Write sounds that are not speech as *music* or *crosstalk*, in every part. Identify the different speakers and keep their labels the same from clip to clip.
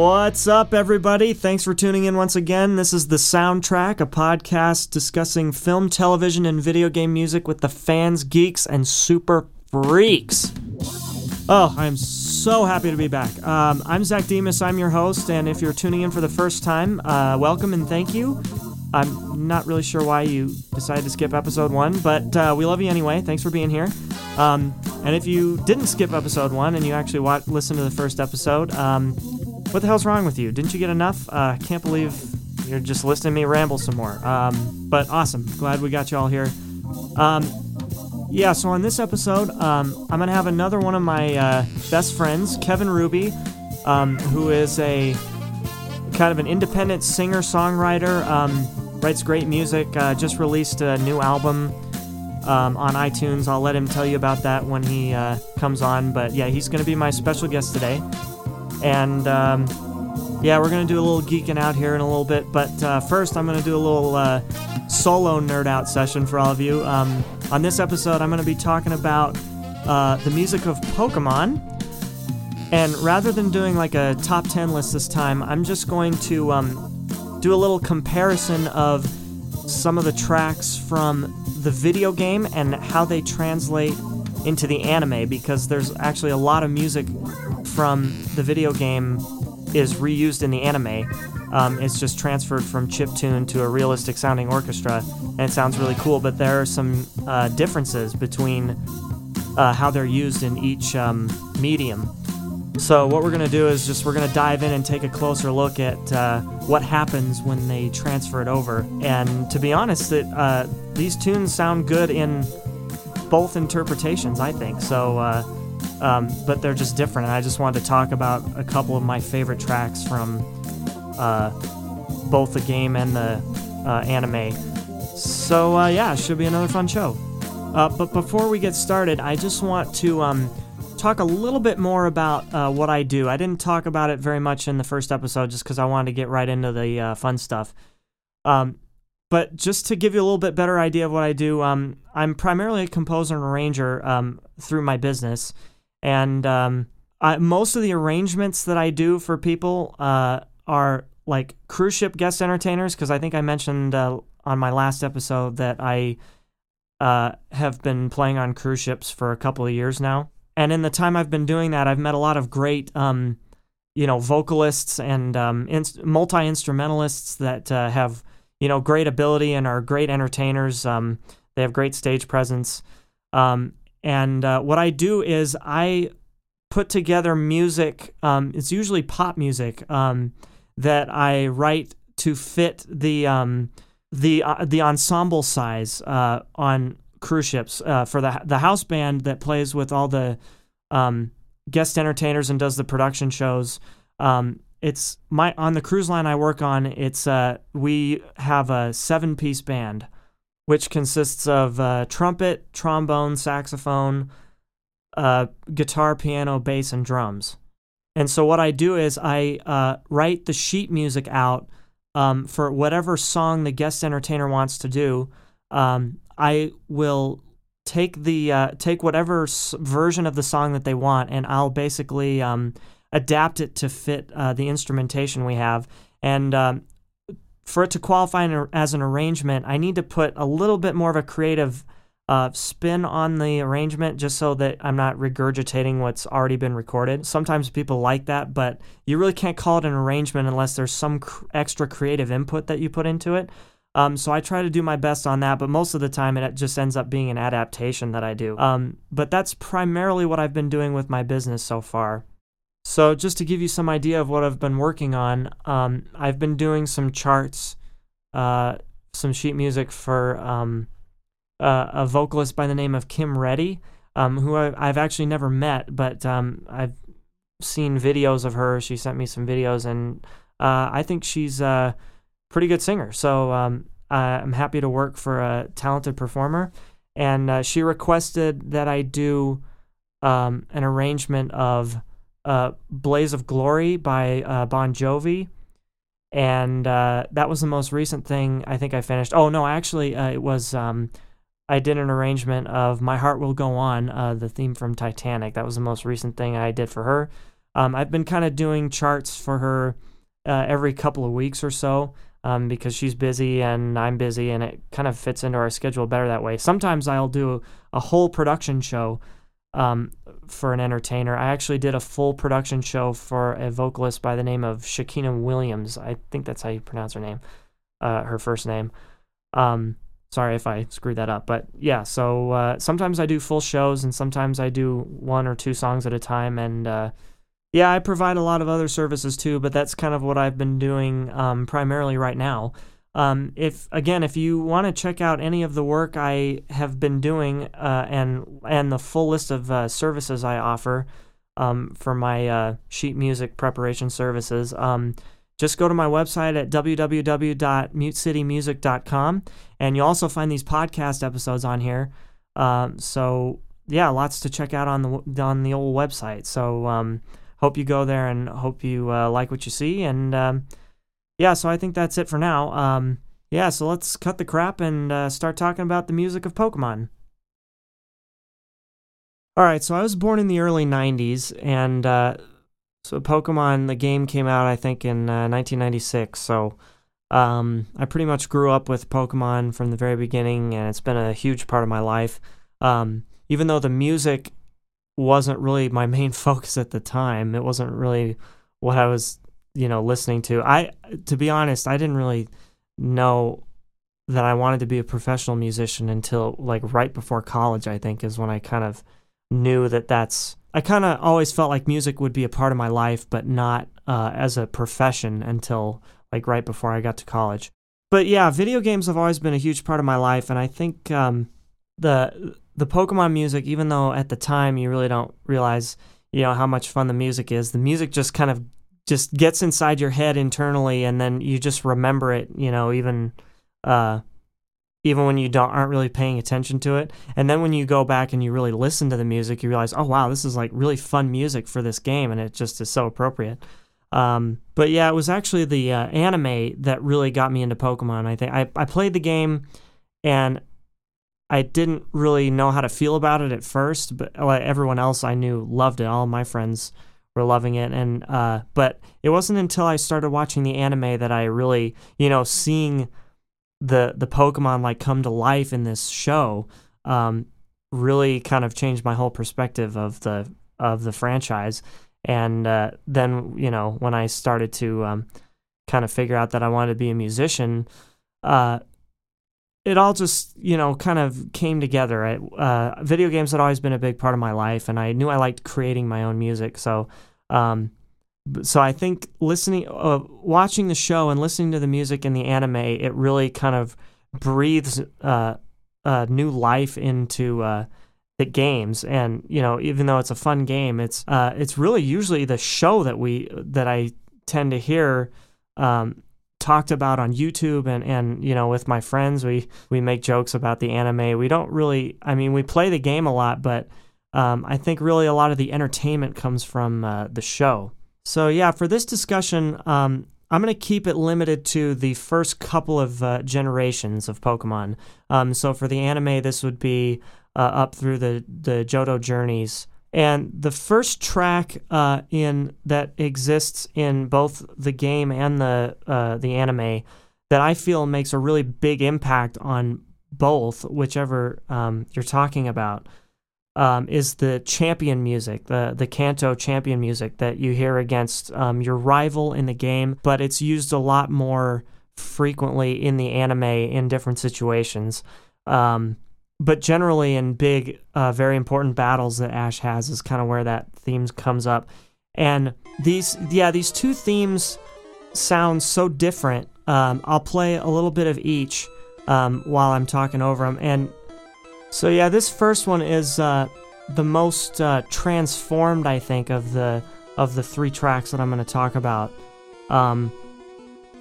Speaker 1: What's up, everybody? Thanks for tuning in once again. This is The Soundtrack, a podcast discussing film, television, and video game music with the fans, geeks, and super freaks. Oh, I'm so happy to be back. Um, I'm Zack Demos, I'm your host, and if you're tuning in for the first time, uh, welcome and thank you. I'm not really sure why you decided to skip episode one, but uh, we love you anyway. Thanks for being here. Um, and if you didn't skip episode one and you actually watch, listen to the first episode, um, what the hell's wrong with you? Didn't you get enough? I uh, can't believe you're just listening to me ramble some more. Um, but awesome. Glad we got you all here. Um, yeah, so on this episode, um, I'm going to have another one of my uh, best friends, Kevin Ruby, um, who is a kind of an independent singer songwriter, um, writes great music, uh, just released a new album um, on iTunes. I'll let him tell you about that when he uh, comes on. But yeah, he's going to be my special guest today. And um, yeah, we're going to do a little geeking out here in a little bit. But uh, first, I'm going to do a little uh, solo nerd out session for all of you. Um, on this episode, I'm going to be talking about uh, the music of Pokemon. And rather than doing like a top 10 list this time, I'm just going to um, do a little comparison of some of the tracks from the video game and how they translate into the anime because there's actually a lot of music from the video game is reused in the anime. Um, it's just transferred from chip tune to a realistic sounding orchestra, and it sounds really cool. But there are some uh, differences between uh, how they're used in each um, medium. So what we're gonna do is just we're gonna dive in and take a closer look at uh, what happens when they transfer it over. And to be honest, that uh, these tunes sound good in both interpretations. I think so. Uh, um, but they're just different. And I just wanted to talk about a couple of my favorite tracks from uh, both the game and the uh, anime. So uh, yeah, should be another fun show. Uh, but before we get started, I just want to um, talk a little bit more about uh, what I do. I didn't talk about it very much in the first episode, just because I wanted to get right into the uh, fun stuff. Um, but just to give you a little bit better idea of what I do, um, I'm primarily a composer and arranger um, through my business. And um, I, most of the arrangements that I do for people uh, are like cruise ship guest entertainers, because I think I mentioned uh, on my last episode that I uh, have been playing on cruise ships for a couple of years now. And in the time I've been doing that, I've met a lot of great, um, you know, vocalists and um, inst- multi instrumentalists that uh, have, you know, great ability and are great entertainers. Um, they have great stage presence. Um, and uh, what I do is I put together music. Um, it's usually pop music um, that I write to fit the um, the uh, the ensemble size uh, on cruise ships uh, for the the house band that plays with all the um, guest entertainers and does the production shows. Um, it's my on the cruise line I work on. It's uh, we have a seven piece band which consists of uh, trumpet, trombone, saxophone, uh, guitar, piano, bass, and drums. And so what I do is I uh, write the sheet music out um, for whatever song the guest entertainer wants to do. Um, I will take the uh, take whatever version of the song that they want, and I'll basically um, adapt it to fit uh, the instrumentation we have. And um, for it to qualify as an arrangement, I need to put a little bit more of a creative uh, spin on the arrangement just so that I'm not regurgitating what's already been recorded. Sometimes people like that, but you really can't call it an arrangement unless there's some cr- extra creative input that you put into it. Um, so I try to do my best on that, but most of the time it just ends up being an adaptation that I do. Um, but that's primarily what I've been doing with my business so far. So, just to give you some idea of what I've been working on, um, I've been doing some charts, uh, some sheet music for um, uh, a vocalist by the name of Kim Reddy, um, who I, have actually never met, but um, I've seen videos of her. She sent me some videos, and uh, I think she's a pretty good singer. So, um, I'm happy to work for a talented performer. And uh, she requested that I do um, an arrangement of uh, Blaze of Glory by uh, Bon Jovi. And uh, that was the most recent thing I think I finished. Oh, no, actually, uh, it was. Um, I did an arrangement of My Heart Will Go On, uh, the theme from Titanic. That was the most recent thing I did for her. Um, I've been kind of doing charts for her uh, every couple of weeks or so um, because she's busy and I'm busy, and it kind of fits into our schedule better that way. Sometimes I'll do a whole production show um, for an entertainer. I actually did a full production show for a vocalist by the name of Shakina Williams. I think that's how you pronounce her name, uh, her first name. Um, sorry if I screwed that up, but yeah. So uh, sometimes I do full shows, and sometimes I do one or two songs at a time, and uh, yeah, I provide a lot of other services too. But that's kind of what I've been doing um, primarily right now. Um, if again, if you want to check out any of the work I have been doing uh, and and the full list of uh, services I offer um, for my uh, sheet music preparation services, um, just go to my website at www.mutecitymusic.com, and you'll also find these podcast episodes on here. Um, so yeah, lots to check out on the on the old website. So um, hope you go there and hope you uh, like what you see and um, yeah, so I think that's it for now. Um, yeah, so let's cut the crap and uh, start talking about the music of Pokemon. All right, so I was born in the early 90s, and uh, so Pokemon, the game came out, I think, in uh, 1996. So um, I pretty much grew up with Pokemon from the very beginning, and it's been a huge part of my life. Um, even though the music wasn't really my *laughs* main focus at the time, it wasn't really what I was you know listening to. I to be honest, I didn't really know that I wanted to be a professional musician until like right before college. I think is when I kind of knew that that's. I kind of always felt like music would be a part of my life, but not uh, as a profession until like right before I got to college. But yeah, video games have always been a huge part of my life, and I think um, the the Pokemon music, even though at the time you really don't realize, you know, how much fun the music is, the music just kind of just gets inside your head internally and then you just remember it you know even uh even when you don't aren't really paying attention to it. And then when you go back and you really listen to the music you realize oh wow this is like really fun music for this game and it just is so appropriate. Um, but yeah it was actually the uh, anime that really got me into pokemon. I think I, I played the game and i didn't really know how to feel about it at first but like everyone else i knew loved it. All my friends were loving it and uh but it wasn't until I started watching the anime that I really, you know, seeing the the Pokemon like come to life in this show um really kind of changed my whole perspective of the of the franchise and uh, then you know when I started to um, kind of figure out that I wanted to be a musician uh, it all just you know kind of came together. I, uh, video games had always been a big part of my life, and I knew I liked creating my own music. So, um, so I think listening, uh, watching the show and listening to the music in the anime, it really kind of breathes uh, new life into uh, the games. And you know, even though it's a fun game, it's uh, it's really usually the show that we that I tend to hear. Um, talked about on YouTube and, and you know with my friends we we make jokes about the anime. We don't really I mean we play the game a lot, but um, I think really a lot of the entertainment comes from uh, the show. So yeah, for this discussion, um, I'm going to keep it limited to the first couple of uh, generations of Pokemon. Um, so for the anime, this would be uh, up through the the Johto journeys and the first track uh, in that exists in both the game and the uh, the anime that I feel makes a really big impact on both, whichever um, you're talking about, um, is the champion music, the the Kanto champion music that you hear against um, your rival in the game, but it's used a lot more frequently in the anime in different situations. Um, but generally in big, uh, very important battles that Ash has is kind of where that theme comes up. And these, yeah, these two themes sound so different. Um, I'll play a little bit of each um, while I'm talking over them. And so, yeah, this first one is uh, the most uh, transformed, I think, of the of the three tracks that I'm going to talk about. Um,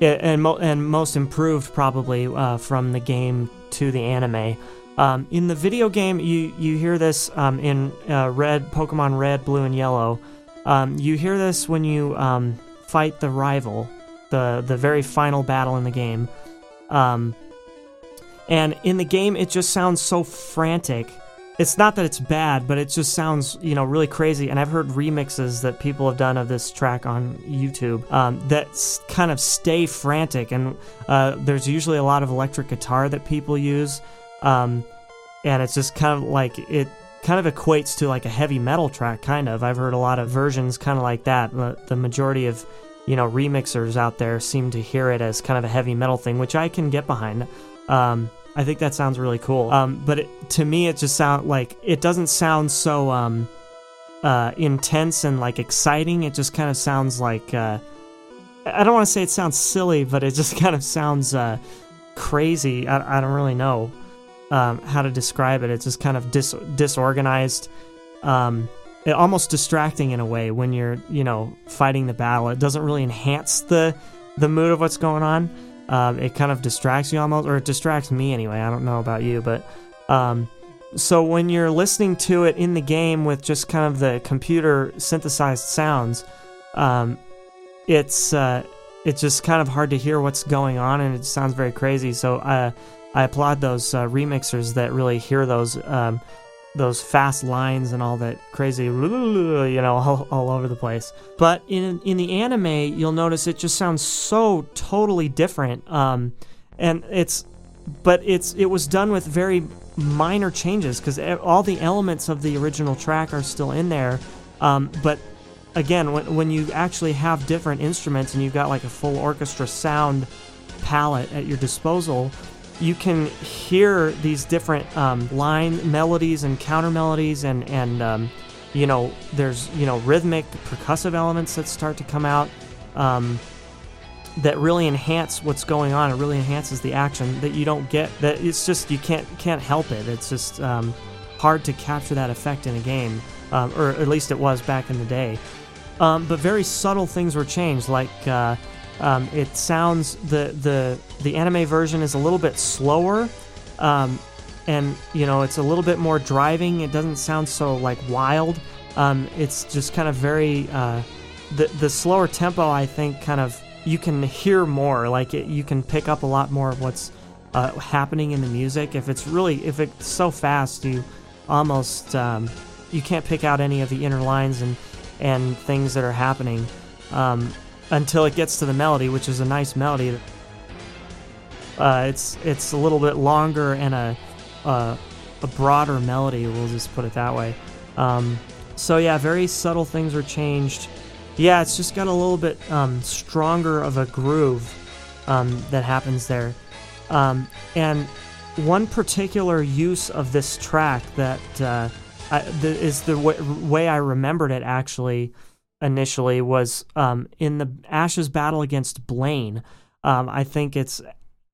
Speaker 1: and, mo- and most improved probably uh, from the game to the anime. Um, in the video game, you you hear this um, in uh, Red, Pokemon Red, Blue, and Yellow. Um, you hear this when you um, fight the rival, the the very final battle in the game. And in the game, it just sounds so frantic it's not that it's bad, but it just sounds, you know, really crazy. And I've heard remixes that people have done of this track on YouTube um, that kind of stay frantic. And uh, there's usually a lot of electric guitar that people use. Um, and it's just kind of like it kind of equates to like a heavy metal track, kind of. I've heard a lot of versions kind of like that. The, the majority of, you know, remixers out there seem to hear it as kind of a heavy metal thing, which I can get behind. Um, I think that sounds really cool. Um, but it, to me, it just sound like it doesn't sound so um, uh, intense and like exciting. It just kind of sounds like uh, I don't want to say it sounds silly, but it just *laughs* kind of sounds uh, crazy. I, I, don't really know um, how to describe it. It's just kind of dis- disorganized. Um, it, almost distracting in a way when you're you know fighting the battle. It doesn't really enhance the the mood of what's going on. Um, it kind of distracts you almost, or it distracts me anyway. I don't know about you, but um, so when you're listening to it in the game with just kind of the computer synthesized sounds, um, it's uh, it's just kind of hard to hear what's going on, and it sounds very crazy. So uh, I applaud those uh, remixers that really hear those um, those fast lines and all that crazy, *laughs* you know, all, all over the place. But in in the anime, you'll notice it just sounds so totally different. Um, and it's, but it's it was done with very minor changes because all the elements of the original track are still in there. Um, but again, when when you actually have different instruments and you've got like a full orchestra sound palette at your disposal you can hear these different um, line melodies and counter melodies and and um, you know there's you know rhythmic percussive elements that start to come out um, that really enhance what's going on. It really enhances the action that you don't get that it's just you can't can't help it. It's just um, hard to capture that effect in a game um, or at least it was back in the day. Um, but very subtle things were changed like uh, um, it sounds the the the anime version is a little bit slower, um, and you know it's a little bit more driving. It doesn't sound so like wild. Um, it's just kind of very uh, the the slower tempo. I think kind of you can hear more. Like it, you can pick up a lot more of what's uh, happening in the music. If it's really if it's so fast, you almost um, you can't pick out any of the inner lines and and things that are happening. Um, until it gets to the melody, which is a nice melody. Uh, it's it's a little bit longer and a a, a broader melody. We'll just put it that way. Um, so yeah, very subtle things are changed. Yeah, it's just got a little bit um, stronger of a groove um, that happens there. Um, and one particular use of this track that uh, I, the, is the w- way I remembered it actually initially was um, in the Ash's battle against Blaine. Um, I think it's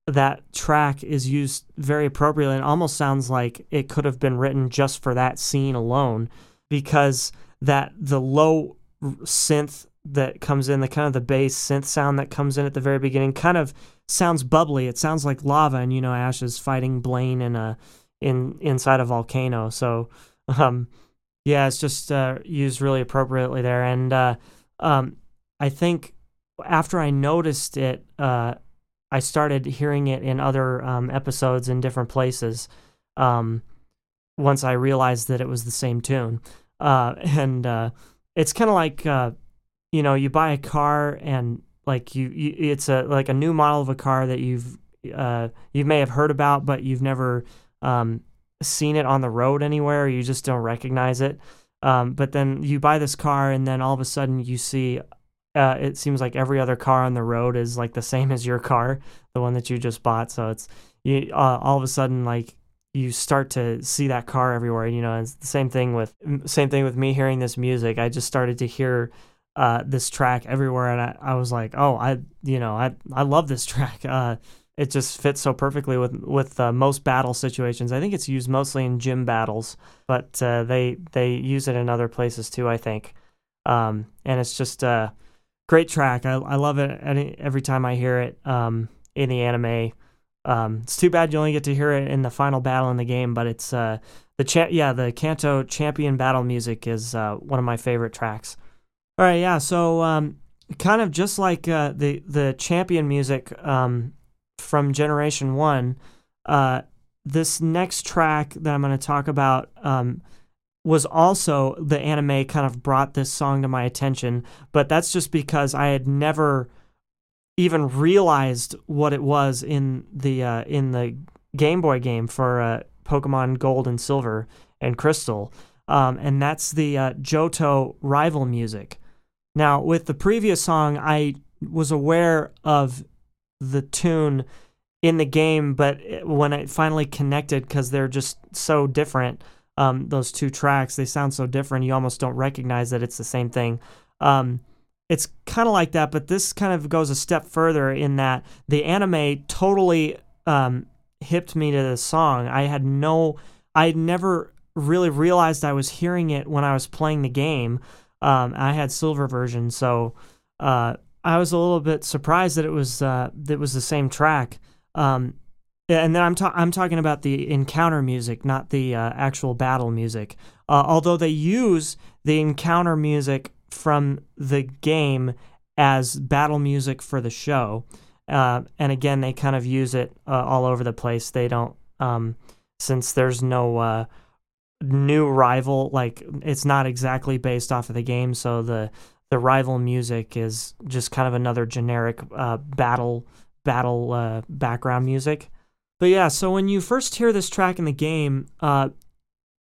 Speaker 1: that track is used very appropriately. And almost sounds like it could have been written just for that scene alone because that the low synth that comes in the kind of the bass synth sound that comes in at the very beginning kind of sounds bubbly. It sounds like lava and you know ash is fighting blaine in a in inside a volcano. So um yeah, it's just uh, used really appropriately there, and uh, um, I think after I noticed it, uh, I started hearing it in other um, episodes in different places. Um, once I realized that it was the same tune, uh, *laughs* and uh, it's kind of like uh, you know you buy a car and like you, you, it's a like a new model of a car that you've you may have heard about, but you've never um, seen it on the road anywhere, you just don't recognize it. Um, but then you buy this car, and then all of a sudden you see uh, it seems like every other car on the road is like the same as your car, the one that you just bought. So it's you uh, all of a sudden like you start to see that car everywhere. You know, it's the same thing with same thing with me hearing this music. I just started to hear uh, this track everywhere, and I, I was like, oh, I you know I I love this *laughs* track. Uh, it just fits so perfectly with with uh, most battle situations. I think it's used mostly in gym battles, but uh, they they use it in other places too. I think, um, and it's just a great track. I, I love it any, every time I hear it um, in the anime. Um, it's too bad you only get to hear it in the final battle in the game, but it's uh, the cha- yeah the Kanto champion battle music is uh, one of my favorite tracks. All right, yeah, so um, kind of just like uh, the the champion music um, from Generation One, uh, this next track that I'm going to talk about um, was also the anime kind of brought this song to my attention, but that's just because I had never even realized what it was in the uh, in the Game Boy game for uh, Pokemon Gold and Silver and Crystal, um, and that's the uh, Johto rival music. Now, with the previous song, I was aware of the tune in the game, but when it finally connected, because they're just so different, um, those two tracks, they sound so different, you almost don't recognize that it's the same thing. Um, it's kind of like that, but this kind of goes a step further in that the anime totally um, hipped me to the song. I had no, I never really realized I was hearing it when I was playing the game. Um, I had silver version, so uh, I was a little bit surprised that it was uh, that was the same track. Um, and then I'm ta- I'm talking about the encounter music, not the uh, actual battle music. Uh, although they use the encounter music from the game as battle music for the show. Uh, and again, they kind of use it uh, all over the place. They don't, um, since there's no uh, new rival, like it's not exactly based off of the game, so the the rival music is just kind of another generic uh, battle battle uh, background music. But yeah, so when you first hear this track in the game, uh,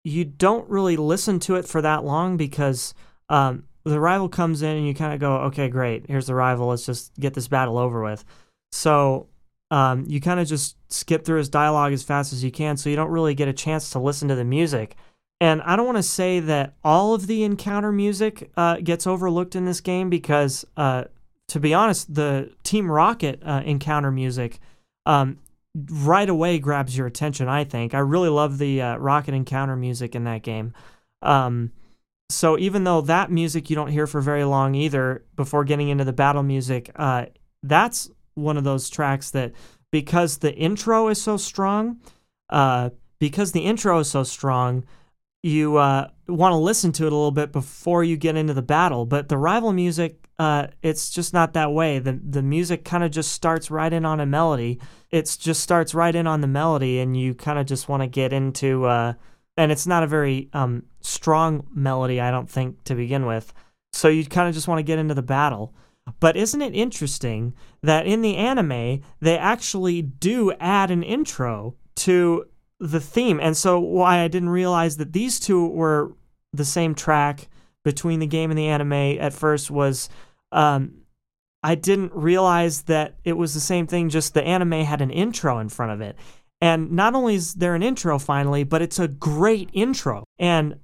Speaker 1: you don't really listen to it for that long because um, the rival comes in and you kind of go, okay, great, here's the rival. Let's just get this battle over with. So um, you kind of just skip through his dialogue as fast as you can, so you don't really get a chance to listen to the music. And I don't want to say that all of the encounter music uh, gets overlooked in this game because, uh, to be honest, the Team Rocket uh, encounter music um, right away grabs your attention. I think I really love the uh, Rocket encounter music in that game. Um, so even though that music you don't hear for very long either before getting into the battle music uh, that's one of those tracks that because the intro is so strong uh, because the intro is so strong you uh, want to listen to it a little bit before you get into the battle but the rival music uh, it's just not that way the, the music kind of just starts right in on a melody it just starts right in on the melody and you kind of just want to get into uh, and it's not a very um, strong melody, I don't think, to begin with. So you kind of just want to get into the battle. But isn't it interesting that in the anime, they actually do add an intro to the theme? And so, why I didn't realize that these two were the same track between the game and the anime at first was um, I didn't realize that it was the same thing, just the anime had an intro in front of it. And not only is there an intro finally, but it's a great intro. And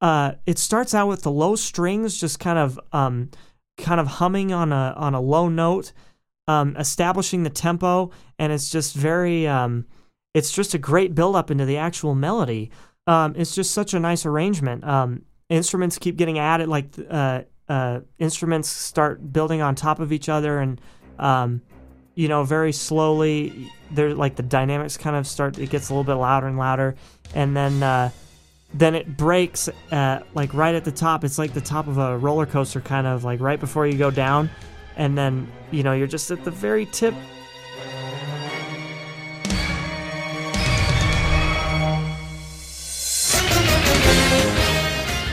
Speaker 1: uh, it starts out with the low strings just kind of um, kind of humming on a on a low note, um, establishing the tempo, and it's just very um, it's just a great build up into the actual melody. Um, it's just such a nice arrangement. Um, instruments keep getting added, like uh, uh, instruments start building on top of each other, and um, you know, very slowly. There, like the dynamics kind of start. It gets a little bit louder and louder, and then uh, then it breaks at like right at the top. It's like the top of a roller coaster, kind of like right before you go down, and then you know you're just at the very tip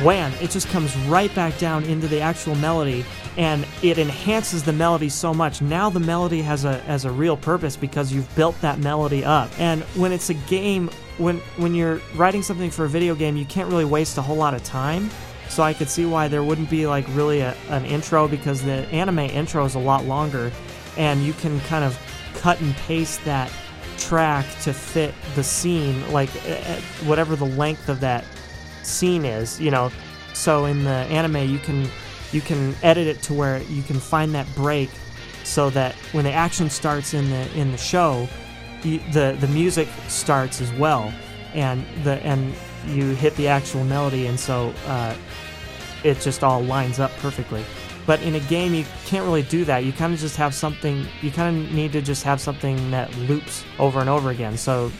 Speaker 1: wham, it just comes right back down into the actual melody and it enhances the melody so much. Now the melody has a has a real purpose because you've built that melody up. And when it's a game, when when you're writing something for a video game, you can't really waste a whole lot of time. So I could see why there wouldn't be like really a, an intro because the anime intro is a lot longer and you can kind of cut and paste that track to fit the scene like eh, eh, whatever the length of that scene is, you know. So in the anime, you can you can edit it to where you can find that break, so that when the action starts in the in the show, you, the the music starts as well, and the and you hit the actual melody, and so uh, it just all lines up perfectly. But in a game, you can't really do that. You kind of just have something. You kind of need to just have something that loops over and over again. So,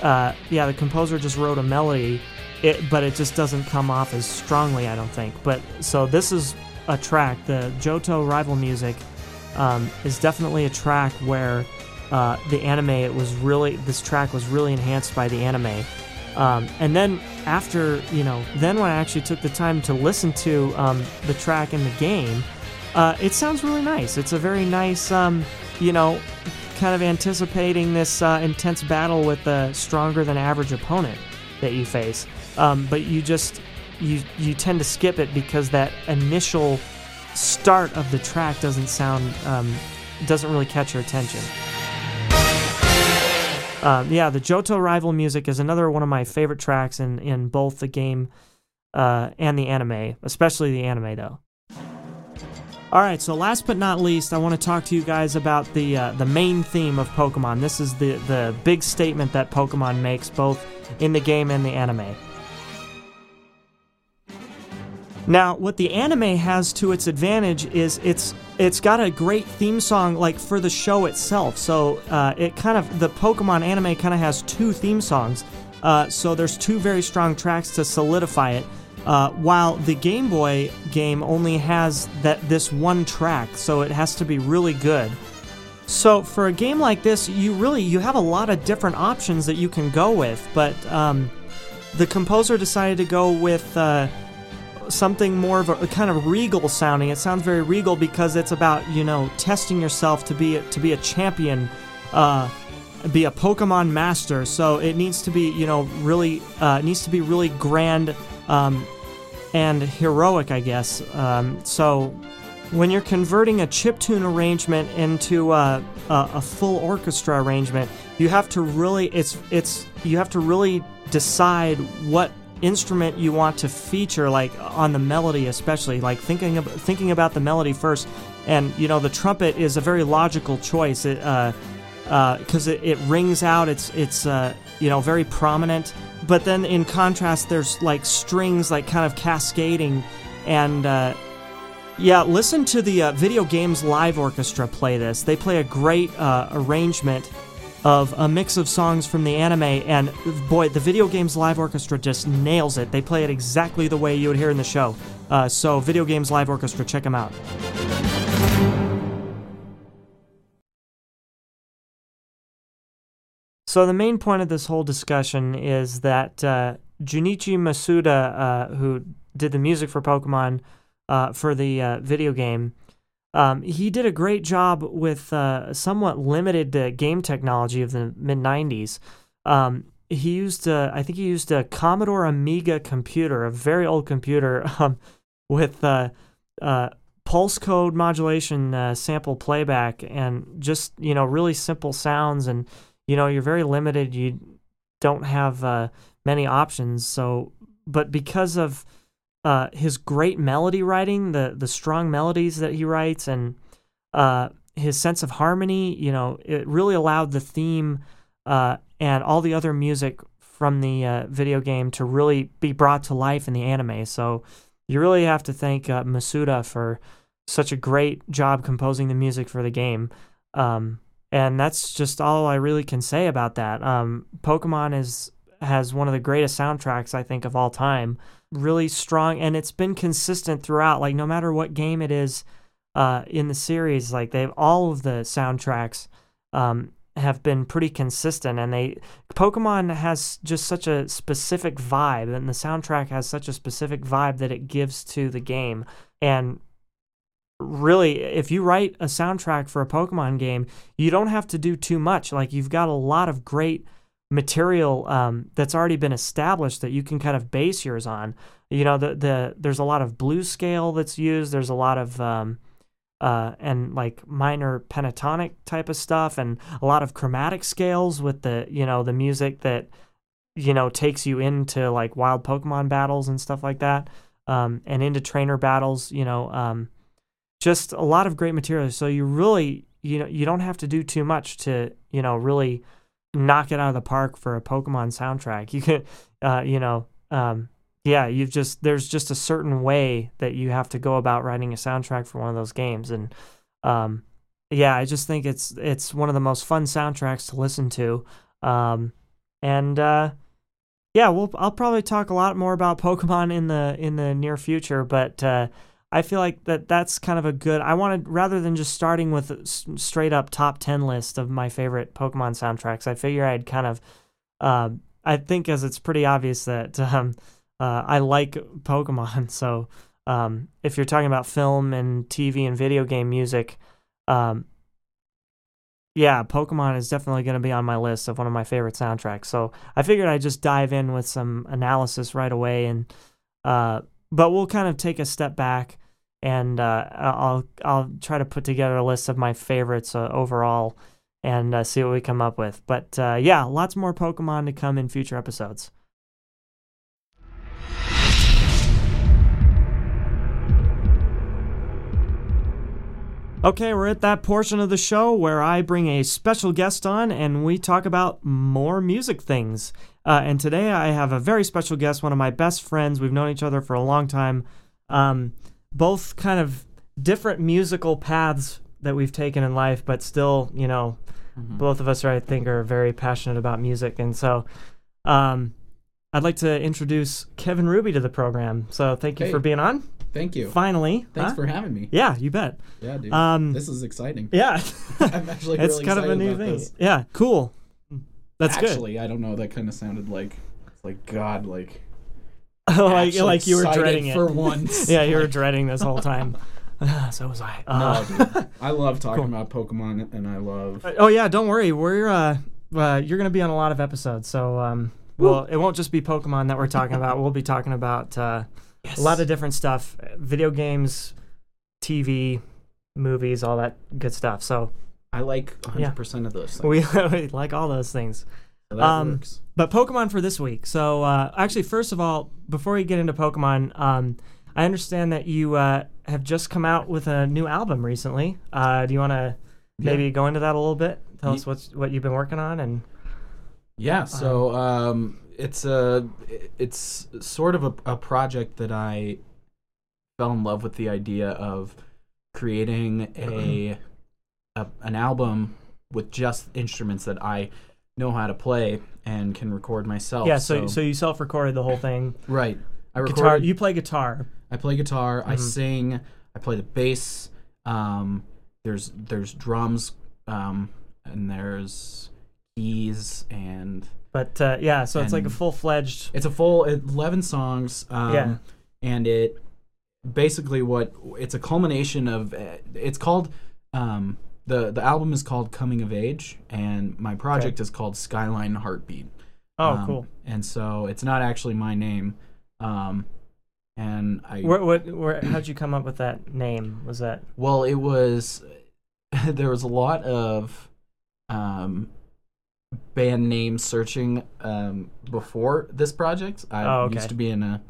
Speaker 1: uh, yeah, the composer just wrote a melody it, but it just doesn't come off as strongly, I don't think. But so this is a track. The Johto rival music um, is definitely a track where uh, the anime, it was really this track was really enhanced by the anime. Um, and then after you know, then when I actually took the time to listen to um, the track in the game, uh, it sounds really nice. It's a very nice, um, you know, kind of anticipating this uh, intense battle with a stronger than average opponent that you face. Um, but you just you you tend to skip it because that initial start of the track doesn't sound um, doesn't really catch your attention. Um, yeah, the Johto rival music is another one of my favorite tracks in in both the game uh, and the anime, especially the anime though. All right, so last but not least, I want to talk to you guys about the uh, the main theme of Pokemon. This is the the big statement that Pokemon makes both in the game and the anime. Now, what the anime has to its advantage is it's it's got a great theme song like for the show itself. So uh, it kind of the Pokemon anime kind of has two theme songs. Uh, so there's two very strong tracks to solidify it. Uh, while the Game Boy game only has that this one track, so it has to be really good. So for a game like this, you really you have a lot of different options that you can go with, but um, the composer decided to go with uh, something more of a, a, kind of regal sounding. It sounds very regal because it's about you know testing yourself to be to be a champion, uh, be a Pokemon master. So it needs to be you know really uh, needs to be really grand um, and heroic, I guess. Um, so when you're converting a chip tune arrangement into a, a, a full orchestra arrangement, you have to really it's it's you have to really decide what instrument you want to feature like on the melody especially like thinking about thinking about the melody first. And you know the trumpet is a very logical choice. It uh because uh, it, it rings out. It's it's uh you know very prominent. But then in contrast there's like strings like kind of cascading. And uh yeah listen to the uh, video games live orchestra play this. They play a great uh, arrangement of a mix of songs from the anime, and boy, the video games live orchestra just nails it. They play it exactly the way you would hear in the show. Uh, so, video games live orchestra, check them out. So, the main point of this whole discussion is that uh, Junichi Masuda, uh, who did the music for Pokemon uh, for the uh, video game, um, he did a great job with uh, somewhat limited uh, game technology of the mid 90s. Um, he used, uh, I think he used a Commodore Amiga computer, a very old computer, *laughs* um, with uh, uh, pulse code modulation, uh, sample playback, and just, you know, really simple sounds. And, you know, you're very limited. You don't have many options. So, but because of uh, his great melody writing, the the strong melodies that he writes, and uh, his sense of harmony. You know, it really allowed the theme uh, and all the other music from the uh, video game to really be brought to life in the anime. So you really have to thank uh, Masuda for such a great job composing the music for the game. Um, and that's just all I really can say about that. Um, Pokemon is has one of the greatest soundtracks I think of all time really strong and it's been consistent throughout like no matter what game it is uh, in the series like they've all of the soundtracks um, have been pretty consistent and they pokemon has just such a specific vibe and the soundtrack has such a specific vibe that it gives to the game and really if you write a soundtrack for a pokemon game you don't have to do too much like you've got a lot of great material um, that's already been established that you can kind of base yours on. You know, the the there's a lot of blues scale that's used. There's a lot of um, uh, and like minor pentatonic type of stuff, and a lot of chromatic scales with the you know the music that you know takes you into like wild Pokemon battles and stuff like that, um, and into trainer battles. You know, um, just a lot of great material. So you really you know you don't have to do too much to you know really knock it out of the park for a Pokemon soundtrack. You can, uh, you know, um, yeah, you've just there's just a certain way that you have to go about writing a soundtrack for one of those games, and um, yeah, I just think it's it's one of the most fun soundtracks to listen to, um, and uh, yeah, we'll I'll probably talk a lot more about *laughs* Pokemon in the in the near future, but uh, I feel like that that's kind of a good. I wanted rather than just starting with a straight up top ten list of my favorite Pokemon soundtracks. I figure I'd kind of. Uh, I think as it's pretty obvious that *laughs* um, uh, I like Pokemon. *laughs* So um, if you're talking about film and TV and video game music, um, yeah, Pokemon is definitely going to be on my list of one of my favorite soundtracks. So I figured I'd just dive in with some analysis right away, and uh, but we'll kind of take a step back, and uh, I'll I'll try to put together a list of my favorites uh, overall, and uh, see what we come up with. But uh, yeah, lots more Pokemon to come in future episodes. Okay, we're at that portion of the show where I bring a special guest on and we talk about more music things. Uh, and today I have a very special guest, one of my best friends. We've known each other for a long time. Um, both kind of different musical paths that we've taken in life, but still, you know, both of us, I think, are very passionate about music. And so um, I'd like to introduce Kevin Ruby to the program. So thank you
Speaker 2: Hey.
Speaker 1: for being on.
Speaker 2: Thank you.
Speaker 1: Finally.
Speaker 2: Thanks
Speaker 1: huh?
Speaker 2: for having me.
Speaker 1: Yeah, you bet.
Speaker 2: Yeah, dude.
Speaker 1: Um,
Speaker 2: this is exciting.
Speaker 1: Yeah. *laughs* *laughs*
Speaker 2: I'm actually
Speaker 1: it's
Speaker 2: really
Speaker 1: kind of a new thing.
Speaker 2: this.
Speaker 1: Yeah, cool. That's good.
Speaker 2: actually, I don't know. That kind of sounded like, like God, like
Speaker 1: good. *laughs* like like you were dreading it
Speaker 2: for once. *laughs*
Speaker 1: yeah, you were dreading this whole time. *laughs* so was I. Uh,
Speaker 2: No, dude. I love talking
Speaker 1: Cool.
Speaker 2: about Pokemon, and I love.
Speaker 1: oh yeah, don't worry. We're uh, uh you're gonna be on a lot of episodes, so um, well, it won't just be Pokemon that we're talking about. We'll be talking about uh, a lot of different stuff, video games, TV, movies, all that good stuff. So
Speaker 2: I like 100
Speaker 1: Yeah.
Speaker 2: percent of those things.
Speaker 1: we, we like all those things.
Speaker 2: That
Speaker 1: um,
Speaker 2: works.
Speaker 1: But Pokemon for this week. So uh, actually, first of all, before we get into Pokemon, um, I understand that you uh, have just come out with a new album recently. Uh, do you want to maybe go into that a little bit? Tell
Speaker 2: Ye-
Speaker 1: us what's what you've been working on and
Speaker 2: Yeah, so um, it's a it's sort of a, a project that I fell in love with the idea of creating a, a an album with just instruments that I know how to play and can record myself.
Speaker 1: yeah. So so you self-recorded the whole thing.
Speaker 2: right, I
Speaker 1: Guitar. You play guitar.
Speaker 2: I play guitar. I
Speaker 1: Mhm.
Speaker 2: sing. I play the bass. Um, there's there's drums. Um, and there's keys and
Speaker 1: But uh, yeah, so it's like a
Speaker 2: And-
Speaker 1: full-fledged.
Speaker 2: It's a full 11 songs. Um,
Speaker 1: Yeah.
Speaker 2: And it basically what it's a culmination of. uh, It's called um, the the album is called Coming of Age, and my project is called Skyline Heartbeat.
Speaker 1: Oh,
Speaker 2: Um,
Speaker 1: cool.
Speaker 2: And so it's not actually my name. Um, and I
Speaker 1: Where, what, where, how'd you come up with that name? Was that
Speaker 2: Well, it was *laughs* there was a lot of um, band name searching um, before this project. I
Speaker 1: Oh, okay.
Speaker 2: used to be in a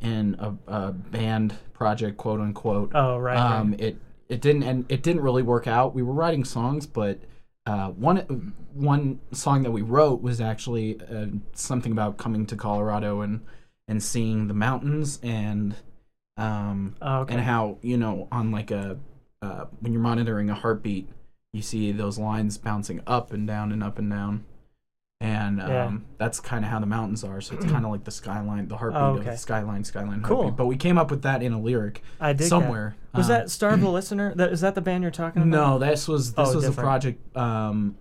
Speaker 2: in a, a band project, quote unquote.
Speaker 1: Oh, right.
Speaker 2: um,
Speaker 1: right.
Speaker 2: It it didn't and it didn't really work out. We were writing songs, but uh, one one song that we wrote was actually uh, something about coming to Colorado and and seeing the mountains and um,
Speaker 1: Oh, okay.
Speaker 2: and how you know on like a uh, when you're monitoring a heartbeat you see those lines bouncing up and down and up and down and um,
Speaker 1: Yeah.
Speaker 2: that's kind of how the mountains are so it's kind of like the skyline the heartbeat
Speaker 1: Oh,
Speaker 2: of the skyline skyline
Speaker 1: Cool.
Speaker 2: heartbeat but we came up with that in a lyric
Speaker 1: I did
Speaker 2: somewhere
Speaker 1: Was
Speaker 2: Um,
Speaker 1: that Star of the Listener? That, is that the band you're talking about?
Speaker 2: no this was this
Speaker 1: Oh,
Speaker 2: was
Speaker 1: different.
Speaker 2: a project um,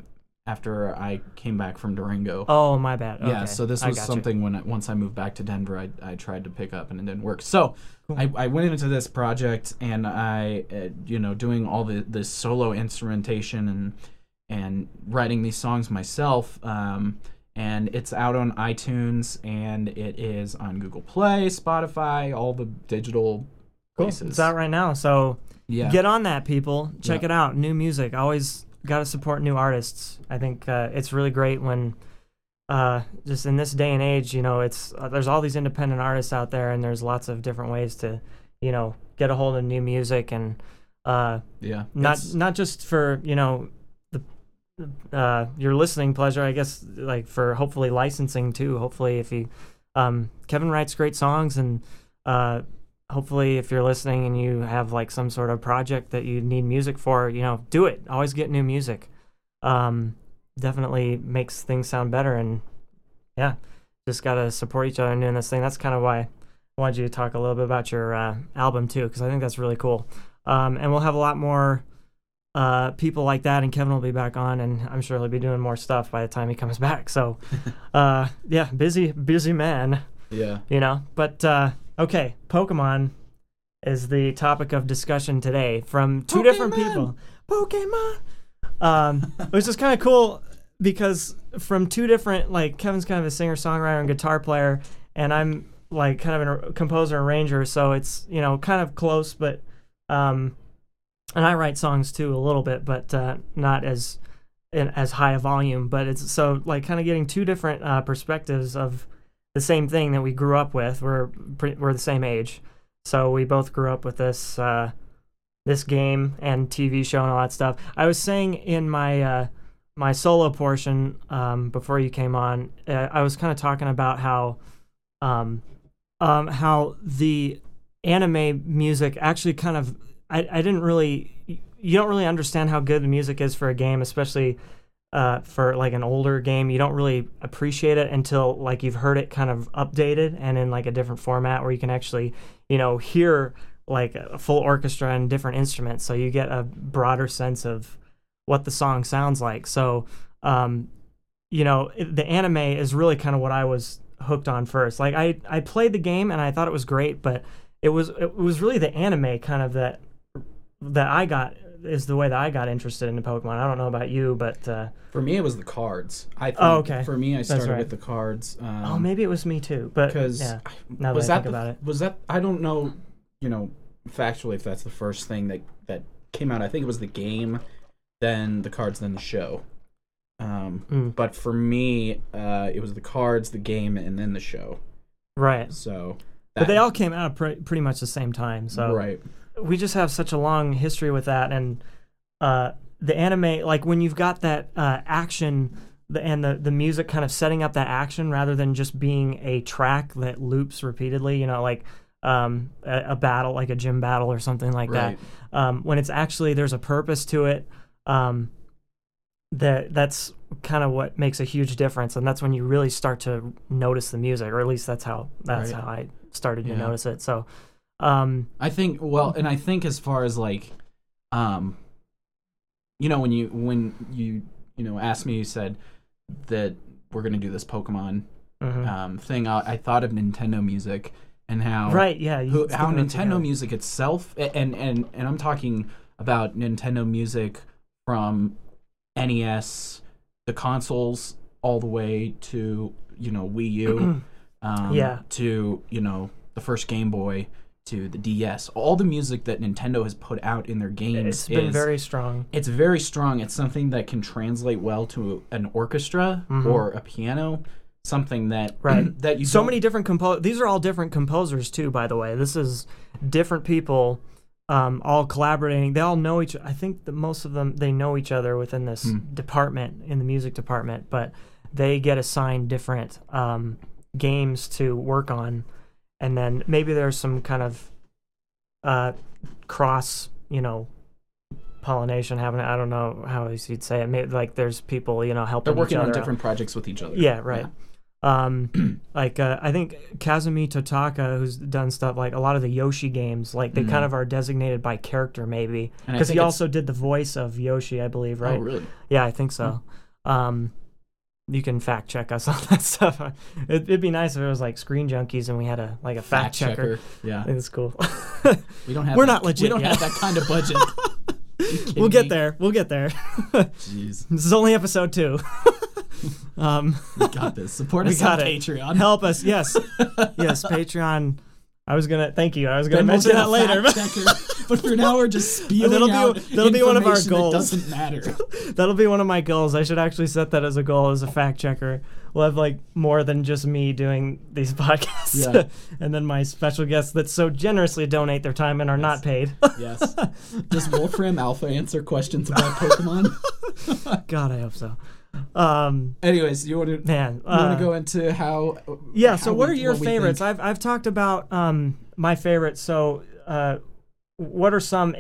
Speaker 2: after i came back from durango
Speaker 1: Oh, my bad.
Speaker 2: yeah, so this was
Speaker 1: you.
Speaker 2: something when I, once I moved back to Denver, I, I tried to pick up and it didn't work. So
Speaker 1: Cool.
Speaker 2: I, I went into this project and I, uh, you know, doing all the this solo instrumentation and and writing these songs myself. Um, and it's out on iTunes and it is on Google Play, Spotify, all the digital
Speaker 1: Cool.
Speaker 2: places.
Speaker 1: It's out right now. So
Speaker 2: yeah,
Speaker 1: get on that, people. Check
Speaker 2: Yeah.
Speaker 1: it out. New music. Always got to support new artists. I think uh, it's really great when, uh, just in this day and age, you know, it's uh, there's all these independent artists out there, and there's lots of different ways to, you know, get a hold of new music and, uh,
Speaker 2: yeah,
Speaker 1: not not just for you know uh your listening pleasure i guess like for hopefully licensing too hopefully if you um kevin writes great songs and uh hopefully if you're listening and you have like some sort of project that you need music for you know do it. Always get new music. Um definitely makes things sound better and yeah just gotta support each other in doing this thing. That's kind of why I wanted you to talk a little bit about your uh, album too, because I think that's really cool. Um, and we'll have a lot more uh, people like that, and Kevin will be back on, and I'm sure he'll be doing more stuff by the time he comes *laughs* back. So, *laughs* uh, yeah, busy, busy man,
Speaker 2: Yeah.
Speaker 1: you know. But uh, okay, Pokemon is the topic of discussion today from two different people. Pokemon. Um, which is kind of cool because from two different, like Kevin's kind of a singer songwriter and guitar player, and I'm like kind of a composer arranger, so it's you know kind of close, but um, and I write songs too a little bit, but uh, not as in as high a volume. But it's so like kind of getting two different uh, perspectives of the same thing that we grew up with. We're pre- we're the same age, so we both grew up with this uh, this game and TV show and all that stuff. I was saying in my uh, my solo portion um, before you came on, uh, I was kind of talking about how um, um, how the anime music actually kind of I, I didn't really you don't really understand how good the music is for a game, especially uh, for like an older game. You don't really appreciate it until like you've heard it kind of updated and in like a different format where you can actually you know hear like a full orchestra and different instruments, so you get a broader sense of what the song sounds like. So um, you know the anime is really kind of what I was hooked on first. Like I I played the game and I thought it was great, but it was it was really the anime kind of that that I got is the way that I got interested in Pokemon. I don't know about you, but uh,
Speaker 2: For me, it was the cards. I think
Speaker 1: Oh, okay.
Speaker 2: For me, I started
Speaker 1: right.
Speaker 2: with the cards. Um,
Speaker 1: oh, maybe it was me too. But
Speaker 2: because
Speaker 1: yeah, now
Speaker 2: was
Speaker 1: that I
Speaker 2: that
Speaker 1: think
Speaker 2: the,
Speaker 1: about it,
Speaker 2: was that I don't know, you know, factually if that's the first thing that that came out. I think it was the game, then the cards, then the show. Um,
Speaker 1: Mm.
Speaker 2: but for me, uh, it was the cards, the game, and then the show.
Speaker 1: right?
Speaker 2: So,
Speaker 1: But they all came out pre- pretty much the same time. So
Speaker 2: right,
Speaker 1: we just have such a long history with that and uh, the anime like when you've got that uh, action the, and the, the music kind of setting up that action rather than just being a track that loops repeatedly you know like um, a, a battle like a gym battle or something like
Speaker 2: right,
Speaker 1: that um, when it's actually there's a purpose to it um, that that's kind of what makes a huge difference and that's when you really start to notice the music or at least that's how that's
Speaker 2: Right.
Speaker 1: how i started to
Speaker 2: Yeah.
Speaker 1: notice it so um,
Speaker 2: I think well, and I think as far as like, um, you know, when you when you you know asked me, you said that we're gonna do this Pokemon
Speaker 1: mhm.
Speaker 2: um, thing. I, I thought of Nintendo music and how
Speaker 1: Right, yeah.
Speaker 2: who, how Nintendo music itself, and and and I'm talking about Nintendo music from NES, the consoles, all the way to you know Wii U, *clears throat* um,
Speaker 1: Yeah.
Speaker 2: to you know the first Game Boy, to the DS. All the music that Nintendo has put out in their games
Speaker 1: It's been
Speaker 2: is
Speaker 1: very strong.
Speaker 2: it's very strong. It's something that can translate well to an orchestra
Speaker 1: Mhm.
Speaker 2: or a piano. Something that
Speaker 1: Right. *clears throat*
Speaker 2: that you
Speaker 1: So many different compo These are all different composers too, by the way. This is different people um, all collaborating. They all know each. I think that most of them they know each other within this
Speaker 2: Hmm.
Speaker 1: department in the music department, but they get assigned different um, games to work on, and then maybe there's some kind of uh, cross, you know, pollination happening. I don't know how you'd say it. Maybe like there's people, you know, helping
Speaker 2: they're working
Speaker 1: each
Speaker 2: on
Speaker 1: other out.
Speaker 2: different projects with each other.
Speaker 1: Yeah, right. Um, *clears throat* like uh, I think Kazumi Totaka, who's done stuff like a lot of the Yoshi games, like they
Speaker 2: Mhm.
Speaker 1: kind of are designated by character, maybe because he also did the voice of Yoshi, I believe, right?
Speaker 2: Oh, really?
Speaker 1: Yeah, I think so. Um, you can fact check us *laughs* on that stuff. It, it'd be nice if it was like Screen Junkies and we had a like a fact, checker.
Speaker 2: Yeah.
Speaker 1: I think it's cool. *laughs*
Speaker 2: We don't have.
Speaker 1: We're
Speaker 2: that-
Speaker 1: not legit
Speaker 2: We don't
Speaker 1: yet.
Speaker 2: have that kind of budget. *laughs*
Speaker 1: We'll get
Speaker 2: me?
Speaker 1: there. We'll get there.
Speaker 2: Jeez,
Speaker 1: this is only episode two. um,
Speaker 2: we got this. Support us on. Patreon.
Speaker 1: help us. Yes, yes. Patreon. I was gonna thank you. I was gonna mention that later. *laughs*
Speaker 2: checker. but for now, we're just *laughs* spewing
Speaker 1: That'll be-
Speaker 2: out
Speaker 1: that'll be one of our goals.
Speaker 2: That doesn't matter. *laughs*
Speaker 1: That'll be one of my goals. I should actually set that as a goal as a fact checker. We'll have like more than just me doing these podcasts,
Speaker 2: Yeah.
Speaker 1: and then my special guests that so generously donate their time and are not paid.
Speaker 2: yes. Does Wolfram Alpha answer questions about Pokemon?
Speaker 1: God, I hope so. Um,
Speaker 2: Anyways, you want to
Speaker 1: man,
Speaker 2: you want
Speaker 1: uh,
Speaker 2: to go into how?
Speaker 1: Yeah.
Speaker 2: how
Speaker 1: So, what
Speaker 2: we-
Speaker 1: are your
Speaker 2: we
Speaker 1: favorites? I've I've talked about um my favorites. So, uh, what are some?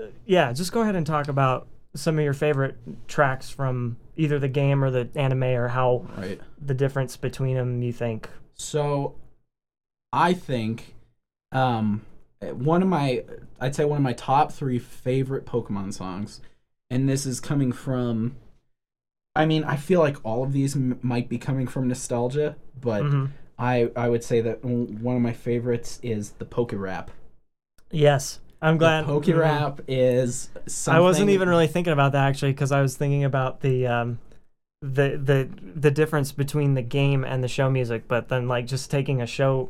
Speaker 1: uh, Yeah, just go ahead and talk about some of your favorite tracks from either the game or the anime, or how
Speaker 2: Right.
Speaker 1: the difference between them you think.
Speaker 2: So, I think um, one of my, I'd say one of my top three favorite Pokemon songs, and this is coming from. I mean, I feel like all of these m- might be coming from nostalgia, but
Speaker 1: Mhm.
Speaker 2: I I would say that one of my favorites is the Poke Rap.
Speaker 1: Yes, I'm glad.
Speaker 2: the Poke
Speaker 1: mhm.
Speaker 2: Rap is something.
Speaker 1: I wasn't even really thinking about that actually because I was thinking about the um, the the the difference between the game and the show music, but then like just taking a show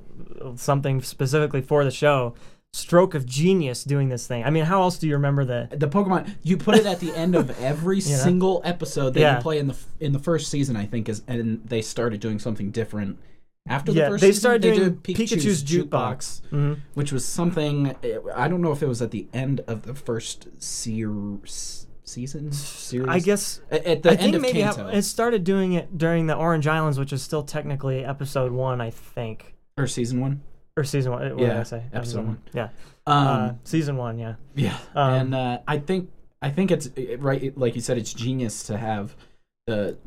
Speaker 1: something specifically for the show, stroke of genius doing this thing. I mean, how else do you remember the?
Speaker 2: the Pokemon. You put it at the end of *laughs* every
Speaker 1: know?
Speaker 2: single episode that
Speaker 1: Yeah.
Speaker 2: you play in the in the first season. I think is and they started doing something different after the
Speaker 1: Yeah,
Speaker 2: first.
Speaker 1: they
Speaker 2: season,
Speaker 1: started
Speaker 2: they
Speaker 1: doing
Speaker 2: did
Speaker 1: Pikachu's Jukebox. Mhm.
Speaker 2: which was something. I don't know if it was at the end of the first seer, season series.
Speaker 1: I guess
Speaker 2: at, the
Speaker 1: I
Speaker 2: end
Speaker 1: think
Speaker 2: of
Speaker 1: maybe
Speaker 2: Kanto
Speaker 1: it started doing it during the Orange Islands, which is still technically episode one, I think,
Speaker 2: or season one.
Speaker 1: Or season one. What did
Speaker 2: Yeah,
Speaker 1: I say?
Speaker 2: episode one.
Speaker 1: Yeah,
Speaker 2: Um,
Speaker 1: uh, season one. Yeah.
Speaker 2: Yeah,
Speaker 1: Um,
Speaker 2: and uh, I think I think it's it, right. it- Like you said, it's genius to have the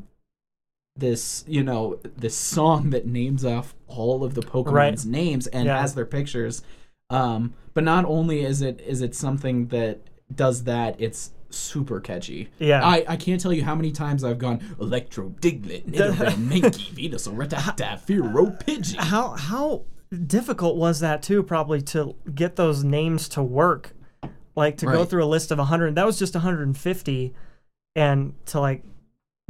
Speaker 2: this you know this song that names off all of the Pokemon's
Speaker 1: Right.
Speaker 2: names and
Speaker 1: Yeah.
Speaker 2: has their pictures. Um, but not only is it is it something that does that, it's super catchy.
Speaker 1: Yeah.
Speaker 2: I, I can't tell you how many times I've gone Electrode Diglett, Nidoran, *laughs* Mankey, Venusaur, Rattata, Fearow, Pidgey.
Speaker 1: how how difficult was that too probably to get those names to work. Like to go through a list of 100 that was just 150 and to like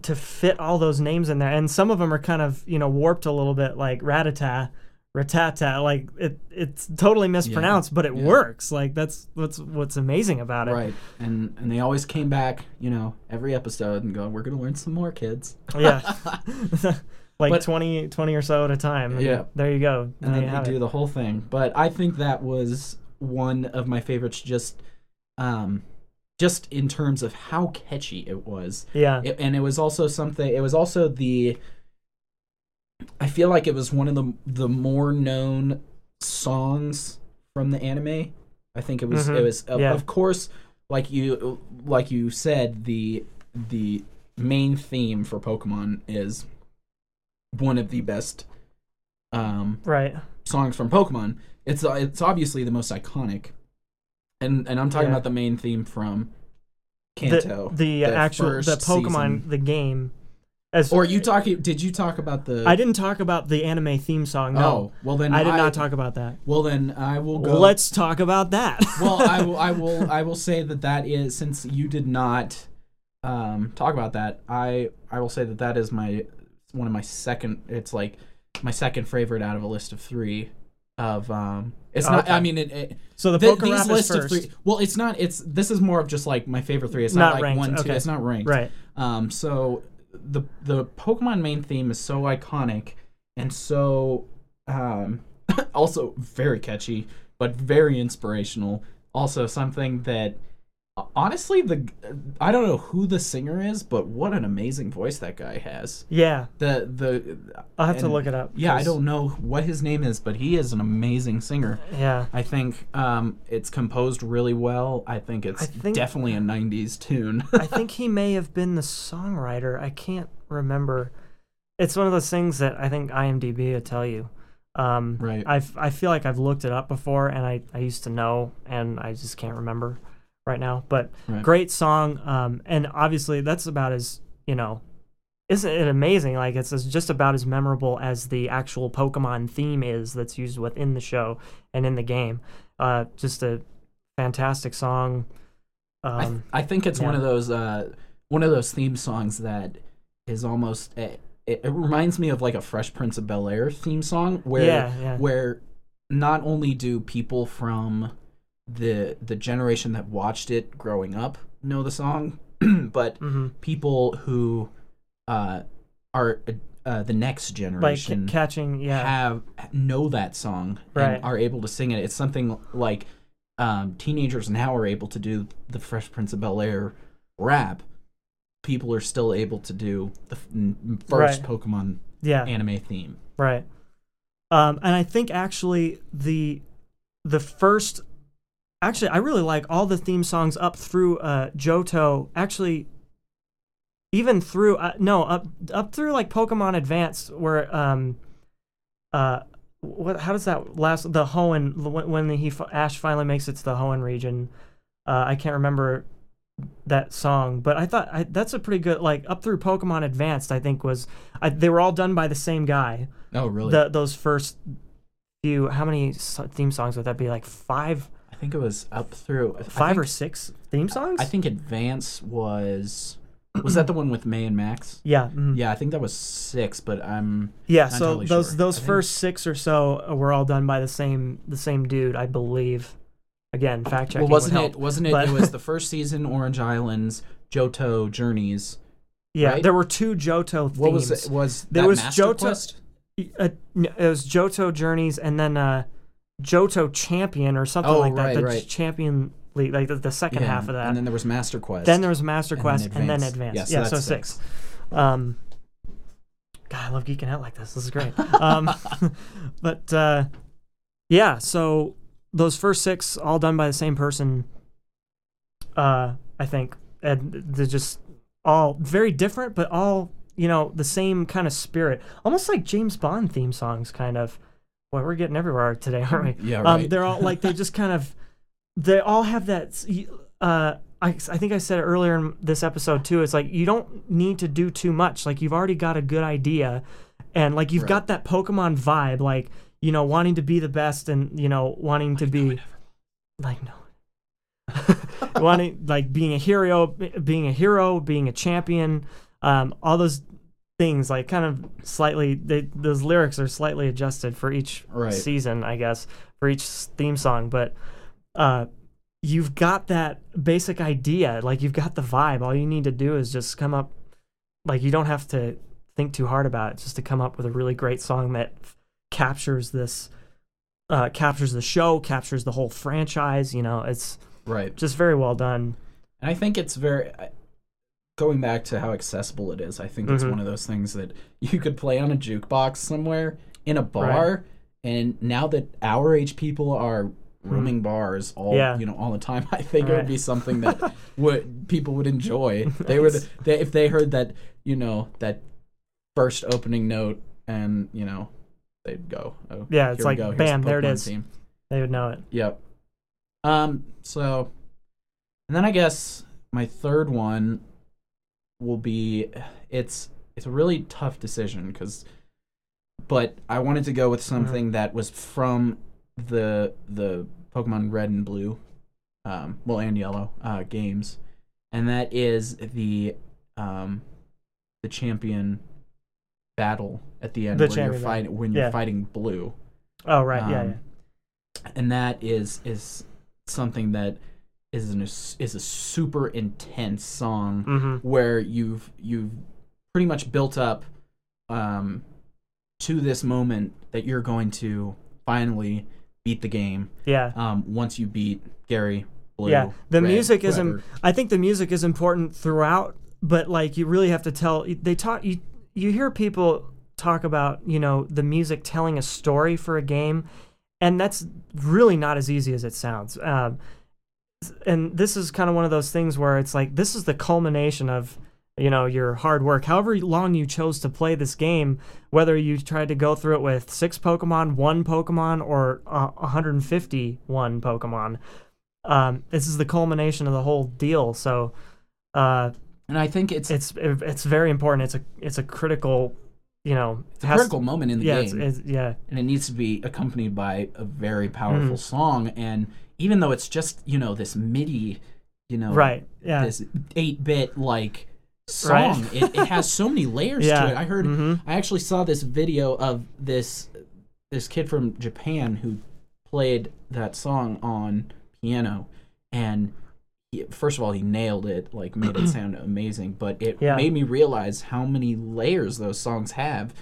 Speaker 1: to fit all those names in there. And some of them are kind of you know warped a little bit like ratata ratata like it it's totally mispronounced but it
Speaker 2: yeah.
Speaker 1: works. Like that's what's what's amazing about it.
Speaker 2: Right, and and they always came back, you know, every episode and go, "We're gonna learn some more, kids."
Speaker 1: yeah *laughs* *laughs* like
Speaker 2: But-
Speaker 1: 20 20 or so at a time and
Speaker 2: Yeah.
Speaker 1: there you go
Speaker 2: and
Speaker 1: there
Speaker 2: then they do
Speaker 1: it.
Speaker 2: the whole thing. But I think that was one of my favorites, just um, just in terms of how catchy it was.
Speaker 1: yeah
Speaker 2: It, and it was also something. It was also the. I feel like it was one of the the more known songs from the anime. I think it was.
Speaker 1: Mhm.
Speaker 2: It was of,
Speaker 1: Yeah.
Speaker 2: of course, like you like you said, the the main theme for Pokemon is one of the best um,
Speaker 1: right
Speaker 2: songs from Pokemon. It's uh, it's obviously the most iconic, and and I'm talking
Speaker 1: Yeah.
Speaker 2: about the main theme from
Speaker 1: the,
Speaker 2: Kanto.
Speaker 1: the, actual the Pokemon
Speaker 2: season.
Speaker 1: the game. As
Speaker 2: Or you talk? Did you talk about the?
Speaker 1: I didn't talk about the anime theme song. No,
Speaker 2: Oh, well then
Speaker 1: I did not talk about that.
Speaker 2: Well then I will go.
Speaker 1: Let's talk about that.
Speaker 2: well, I *laughs* will. I will. I will say that that is since you did not um, talk about that. I I will say that that is my one of my second. It's like my second favorite out of a list of three. Of um, it's not.
Speaker 1: Okay.
Speaker 2: I mean, it, it
Speaker 1: so the
Speaker 2: Th-
Speaker 1: Pokerap
Speaker 2: these
Speaker 1: is
Speaker 2: list of three. Well, it's not. It's this is more of just like my favorite three. It's not,
Speaker 1: Not
Speaker 2: like
Speaker 1: ranked,
Speaker 2: one, two.
Speaker 1: okay.
Speaker 2: It's not ranked.
Speaker 1: Right.
Speaker 2: Um. So the the Pokemon main theme is so iconic and so um *laughs* also very catchy, but very inspirational. Also something that honestly the I don't know who the singer is, but what an amazing voice that guy has.
Speaker 1: Yeah,
Speaker 2: The the
Speaker 1: I'll have to
Speaker 2: and-
Speaker 1: look it up.
Speaker 2: yeah, I
Speaker 1: 'cause-
Speaker 2: don't know what his name is, but he is an amazing singer.
Speaker 1: Yeah,
Speaker 2: I think um, it's composed really well. I think it's
Speaker 1: I think-
Speaker 2: definitely a '90s tune. *laughs*
Speaker 1: I think he may have been the songwriter. I can't remember. It's one of those things that I think IMDb will tell you. Um,
Speaker 2: Right.
Speaker 1: I I feel like I've looked it up before, and I, I used to know, and I just can't remember right now. But
Speaker 2: Right.
Speaker 1: great song, um, and obviously that's about as you know, isn't it amazing? Like it's as- just about as memorable as the actual Pokemon theme is that's used within the show and in the game. Uh, just a fantastic song.
Speaker 2: I,
Speaker 1: Um,
Speaker 2: I think it's one of those uh, one of those theme songs that is almost it, it reminds me of like a Fresh Prince of Bel Air theme song where
Speaker 1: Yeah, yeah.
Speaker 2: where not only do people from the the generation that watched it growing up know the song, *clears throat* but
Speaker 1: mhm.
Speaker 2: people who uh, are uh, the next
Speaker 1: like
Speaker 2: generation
Speaker 1: ca- catching yeah
Speaker 2: have know that song
Speaker 1: Right.
Speaker 2: and are able to sing it. It's something like um, teenagers now are able to do the Fresh Prince of Bel Air rap. People are still able to do the f- first
Speaker 1: Right.
Speaker 2: Pokemon
Speaker 1: yeah
Speaker 2: anime theme.
Speaker 1: right um and i think actually the the first actually i really like all the theme songs up through uh johto actually even through uh, no up up through like pokemon advance where um uh what? How does that last? The Hoenn when when he Ash finally makes it to the Hoenn region. Uh, I can't remember that song, but I thought I, that's a pretty good like up through Pokemon Advanced. I think was I, they were all done by the same guy.
Speaker 2: Oh, really?
Speaker 1: The, those first few, how many theme songs would that be? Like five,
Speaker 2: think it was up through
Speaker 1: five or six theme songs?
Speaker 2: I think Advance was. Was that the one with May and Max?
Speaker 1: Yeah, mhm.
Speaker 2: Yeah, I think that was six, but I'm
Speaker 1: yeah. So
Speaker 2: entirely
Speaker 1: those
Speaker 2: sure.
Speaker 1: those
Speaker 2: I think-
Speaker 1: first six or so were all done by the same the same dude, I believe. Again, fact checking.
Speaker 2: well, wasn't
Speaker 1: would
Speaker 2: it? Wasn't it?
Speaker 1: but-
Speaker 2: It was the *laughs* first season, Orange Islands, Johto Journeys.
Speaker 1: Yeah,
Speaker 2: right?
Speaker 1: there were two Johto themes.
Speaker 2: What was it? Was
Speaker 1: There was
Speaker 2: Master
Speaker 1: Johto-? Uh, it was Johto Journeys and then uh, Johto Champion or something
Speaker 2: Oh,
Speaker 1: like that.
Speaker 2: right,
Speaker 1: the
Speaker 2: right.
Speaker 1: Champion League, like the, the second
Speaker 2: Yeah,
Speaker 1: half of that.
Speaker 2: and then there was Master Quest.
Speaker 1: Then there was Master Quest and then
Speaker 2: Advance.
Speaker 1: Advanced.
Speaker 2: Yeah,
Speaker 1: Yeah,
Speaker 2: so
Speaker 1: so,
Speaker 2: that's
Speaker 1: six. Um, God, I love geeking out like this. This is great. Um, *laughs* but uh, yeah, so those first six all done by the same person. Uh, I think, and they're just all very different, but all you know the same kind of spirit, almost like James Bond theme songs, kind of. Boy, we're getting everywhere today, aren't we?
Speaker 2: Yeah,
Speaker 1: Um,
Speaker 2: right.
Speaker 1: they're all like they just kind of they all have that. Uh, I I think I said it earlier in this episode too. It's like you don't need to do too much. Like you've already got a good idea, and like you've
Speaker 2: Right.
Speaker 1: got that Pokemon vibe. Like you know, wanting to be the best, and you know, wanting to be like no. *laughs* wanting like being a hero being a hero being a champion um all those things like kind of slightly they, those lyrics are slightly adjusted for each
Speaker 2: Right.
Speaker 1: season i guess for each theme song but uh you've got that basic idea like you've got the vibe all you need to do is just come up like you don't have to think too hard about it just to come up with a really great song that f- captures this uh captures the show captures the whole franchise you know it's
Speaker 2: right.
Speaker 1: just very well done
Speaker 2: And I think it's very going back to how accessible it is. I think it's
Speaker 1: Mhm.
Speaker 2: one of those things that *laughs* you could play on a jukebox somewhere in a bar. And now that our age people are roaming bars all
Speaker 1: Hmm. Yeah.
Speaker 2: you know all the time, *laughs* I think it would be something that *laughs* would people would enjoy. They would they, if they heard that you know that first opening note and you know they'd go. Oh,
Speaker 1: Yeah, it's like,
Speaker 2: go.
Speaker 1: Bam,
Speaker 2: the
Speaker 1: there it is.
Speaker 2: Team.
Speaker 1: they would know it
Speaker 2: Yep. Um. So, and then I guess my third one will be it's it's a really tough decision because, but I wanted to go with something that was from the the Pokemon Red and Blue, um, well and Yellow uh, games, and that is the um the champion battle at the end
Speaker 1: The
Speaker 2: where you're fighting when you're
Speaker 1: Yeah.
Speaker 2: fighting Blue
Speaker 1: oh right yeah,
Speaker 2: Um,
Speaker 1: yeah.
Speaker 2: and that is is something that is an is a super intense song
Speaker 1: Mm-hmm.
Speaker 2: where you've you've pretty much built up um to this moment that you're going to finally beat the game
Speaker 1: yeah
Speaker 2: um once you beat Gary Blue
Speaker 1: Yeah, the
Speaker 2: Red,
Speaker 1: music is. Im- I think the music is important throughout, but like you really have to tell. They talk. You you hear people talk about you know the music telling a story for a game, and that's really not as easy as it sounds. Um, and this is kind of one of those things where it's like this is the culmination of you know your hard work however long you chose to play this game whether you tried to go through it with six pokemon one pokemon or uh, 151 pokemon um, this is the culmination of the whole deal. So uh,
Speaker 2: and I think it's
Speaker 1: it's it's very important. It's a it's a critical, you know,
Speaker 2: it's a critical moment in the
Speaker 1: yeah, it's,
Speaker 2: game
Speaker 1: it's, yeah,
Speaker 2: and it needs to be accompanied by a very powerful
Speaker 1: Mhm.
Speaker 2: song and even though it's just you know this MIDI you know
Speaker 1: right, yeah,
Speaker 2: this 8-bit like
Speaker 1: Right.
Speaker 2: song it, it has so many *laughs* layers
Speaker 1: yeah.
Speaker 2: to it i heard
Speaker 1: Mhm.
Speaker 2: i actually saw this video of this this kid from japan who played that song on piano and he, first of all he nailed it like made it *clears throat* sound amazing but it
Speaker 1: Yeah.
Speaker 2: made me realize how many layers those songs have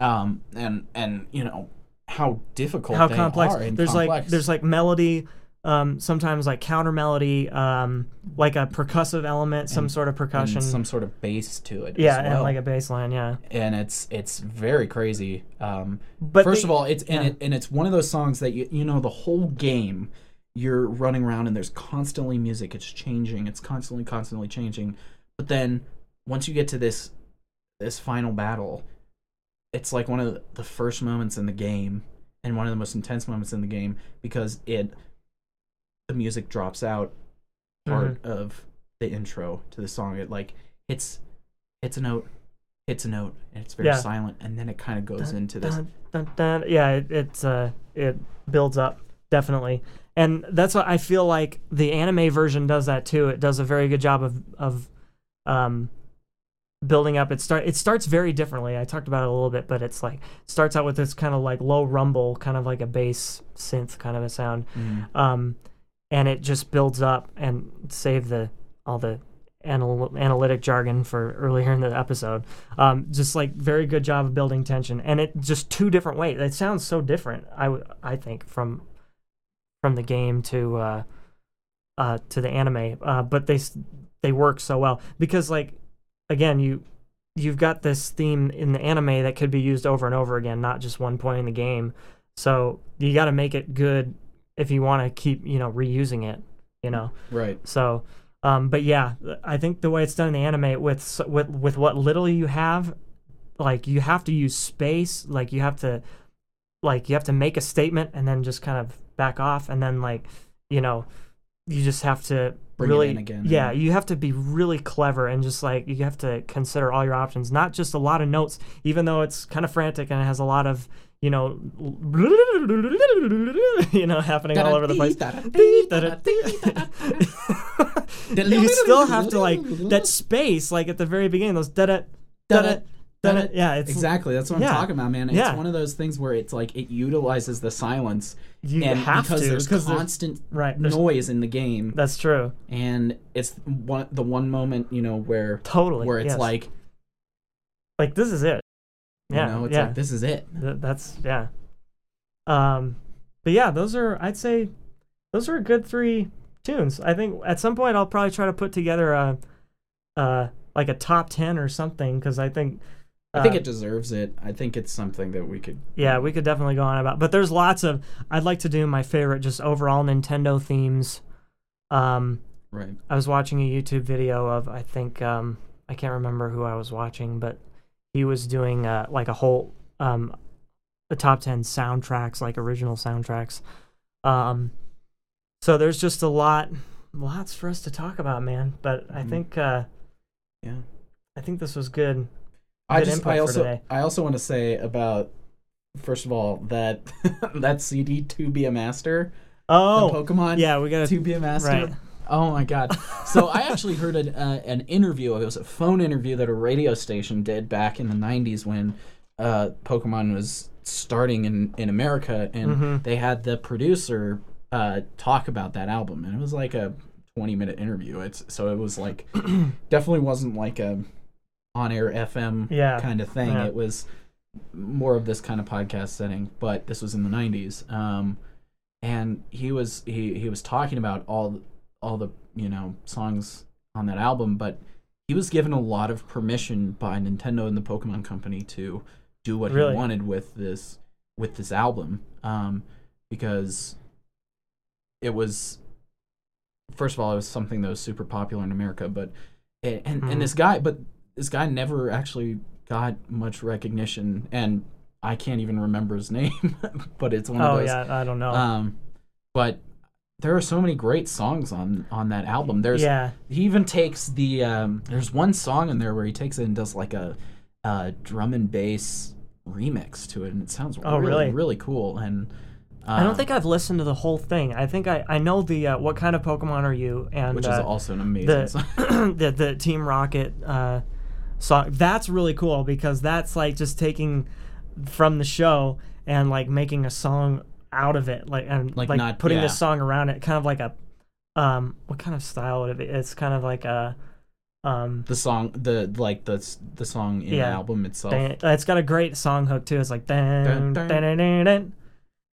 Speaker 2: um and and you know how difficult
Speaker 1: How
Speaker 2: they
Speaker 1: complex? There's like there's like melody. Um, sometimes like counter melody, um, like a percussive element, some
Speaker 2: And-
Speaker 1: sort of percussion.
Speaker 2: some sort of bass to it
Speaker 1: yeah,
Speaker 2: as well.
Speaker 1: and like a bass line. Yeah,
Speaker 2: and it's it's very crazy. Um,
Speaker 1: but
Speaker 2: first
Speaker 1: the-
Speaker 2: of all, it's and
Speaker 1: yeah.
Speaker 2: it and it's one of those songs that you you know the whole game you're running around and there's constantly music. It's changing. It's constantly constantly changing. But then once you get to this this final battle, it's like one of the first moments in the game, and one of the most intense moments in the game because it the music drops out part of the intro to the song. It like hits hits a note, hits a note, and it's very
Speaker 1: Yeah.
Speaker 2: silent, and then it kind of goes into this.
Speaker 1: Dun, dun, dun. Yeah, it, it's uh, it builds up definitely, and that's what I feel like the anime version does that too. It does a very good job of of um building up. It start it starts very differently. I talked about it a little bit, but it's like starts out with this kind of like low rumble, kind of like a bass synth kind of a sound,
Speaker 2: Mhm.
Speaker 1: um, and it just builds up and save the all the anal- analytic jargon for earlier in the episode. Um, just like very good job of building tension, and it just two different ways. It sounds so different. I I think from from the game to uh, uh, to the anime, uh, but they they work so well because like again you you've got this theme in the anime that could be used over and over again, not just one point in the game. So you got to make it good if you want to keep you know reusing it. You know.
Speaker 2: Right.
Speaker 1: So, um, but yeah, I think the way it's done in the anime with with with what little you have, like you have to use space, like you have to, like you have to make a statement and then just kind of back off, and then like, you know, you just have to
Speaker 2: Bring it
Speaker 1: really,
Speaker 2: in again,
Speaker 1: yeah,
Speaker 2: yeah.
Speaker 1: you have to be really clever and just like you have to consider all your options, not just a lot of notes, even though it's kind of frantic and it has a lot of you know, *laughs* you know, happening all over the place. you still have to like that space, like at the very beginning, those da da da da. Yeah, it's
Speaker 2: exactly. That's what I'm talking about, man. It's
Speaker 1: Yeah.
Speaker 2: one of those things where it's like it utilizes the silence,
Speaker 1: You
Speaker 2: and
Speaker 1: have
Speaker 2: because
Speaker 1: to
Speaker 2: there's
Speaker 1: because there's,
Speaker 2: constant
Speaker 1: right. There's,
Speaker 2: noise in the game,
Speaker 1: that's true.
Speaker 2: and it's one the one moment you know where
Speaker 1: Totally.
Speaker 2: where it's
Speaker 1: yes.
Speaker 2: like
Speaker 1: like this is it. Yeah.
Speaker 2: you know it's
Speaker 1: yeah.
Speaker 2: like this is it.
Speaker 1: Th- that's yeah. Um, but yeah, those are I'd say those are a good three tunes. I think at some point I'll probably try to put together a, uh, like a top ten or something because I think.
Speaker 2: I think
Speaker 1: uh,
Speaker 2: it deserves it. I think it's something that we could.
Speaker 1: Yeah, we could definitely go on about. But there's lots of. I'd like to do my favorite, just overall Nintendo themes. Um,
Speaker 2: Right.
Speaker 1: I was watching a YouTube video of I think um, I can't remember who I was watching, but he was doing uh, like a whole um, a top ten soundtracks, like original soundtracks. Um, so there's just a lot, lots for us to talk about, man. But I
Speaker 2: Mhm.
Speaker 1: think uh,
Speaker 2: Yeah.
Speaker 1: I think this was good.
Speaker 2: I
Speaker 1: Good
Speaker 2: just
Speaker 1: input
Speaker 2: I
Speaker 1: for
Speaker 2: also
Speaker 1: today.
Speaker 2: I also want to say about first of all that *laughs* that CD to be a master
Speaker 1: Oh,
Speaker 2: the Pokemon
Speaker 1: yeah, we got
Speaker 2: to be a master.
Speaker 1: right.
Speaker 2: Oh my god! So I actually heard an, uh, an interview. It was a phone interview that a radio station did back in the '90s when uh, Pokemon was starting in in America, and
Speaker 1: Mhm.
Speaker 2: they had the producer uh, talk about that album, and it was like a 20 minute interview. It's so it was like *clears throat* definitely wasn't like a on air FM
Speaker 1: Yeah.
Speaker 2: kind of thing.
Speaker 1: Yeah.
Speaker 2: It was more of this kind of podcast setting, but this was in the 90s. Um, and he was he he was talking about all all the you know songs on that album, but he was given a lot of permission by Nintendo and the Pokemon Company to do what
Speaker 1: Really?
Speaker 2: he wanted with this with this album, um, because it was first of all it was something that was super popular in America, but and and,
Speaker 1: Mhm.
Speaker 2: and this guy, but this guy never actually got much recognition, and I can't even remember his *laughs* name, but it's one of those.
Speaker 1: Oh yeah, I don't know.
Speaker 2: Um, but there are so many great songs on on that album. There's
Speaker 1: yeah,
Speaker 2: he even takes the um, there's one song in there where he takes it and does like a, a drum and bass remix to it, and it sounds
Speaker 1: Oh,
Speaker 2: really
Speaker 1: really?
Speaker 2: really cool. And uh,
Speaker 1: I don't think I've listened to the whole thing. I think I, I know the uh, what kind of Pokemon are you and
Speaker 2: which is
Speaker 1: uh,
Speaker 2: also an amazing song.
Speaker 1: the, *clears throat* the the Team Rocket uh, song. That's really cool because that's like just taking from the show and like making a song out of it, like and
Speaker 2: Like
Speaker 1: like,
Speaker 2: not-
Speaker 1: putting
Speaker 2: yeah.
Speaker 1: this song around it, kind of like a um what kind of style would it be? It's kind of like a um.
Speaker 2: the song the like the the song in the album itself.
Speaker 1: It's got a great song hook too. It's like dun,
Speaker 2: Dun,
Speaker 1: dun,
Speaker 2: dun.
Speaker 1: dun, dun,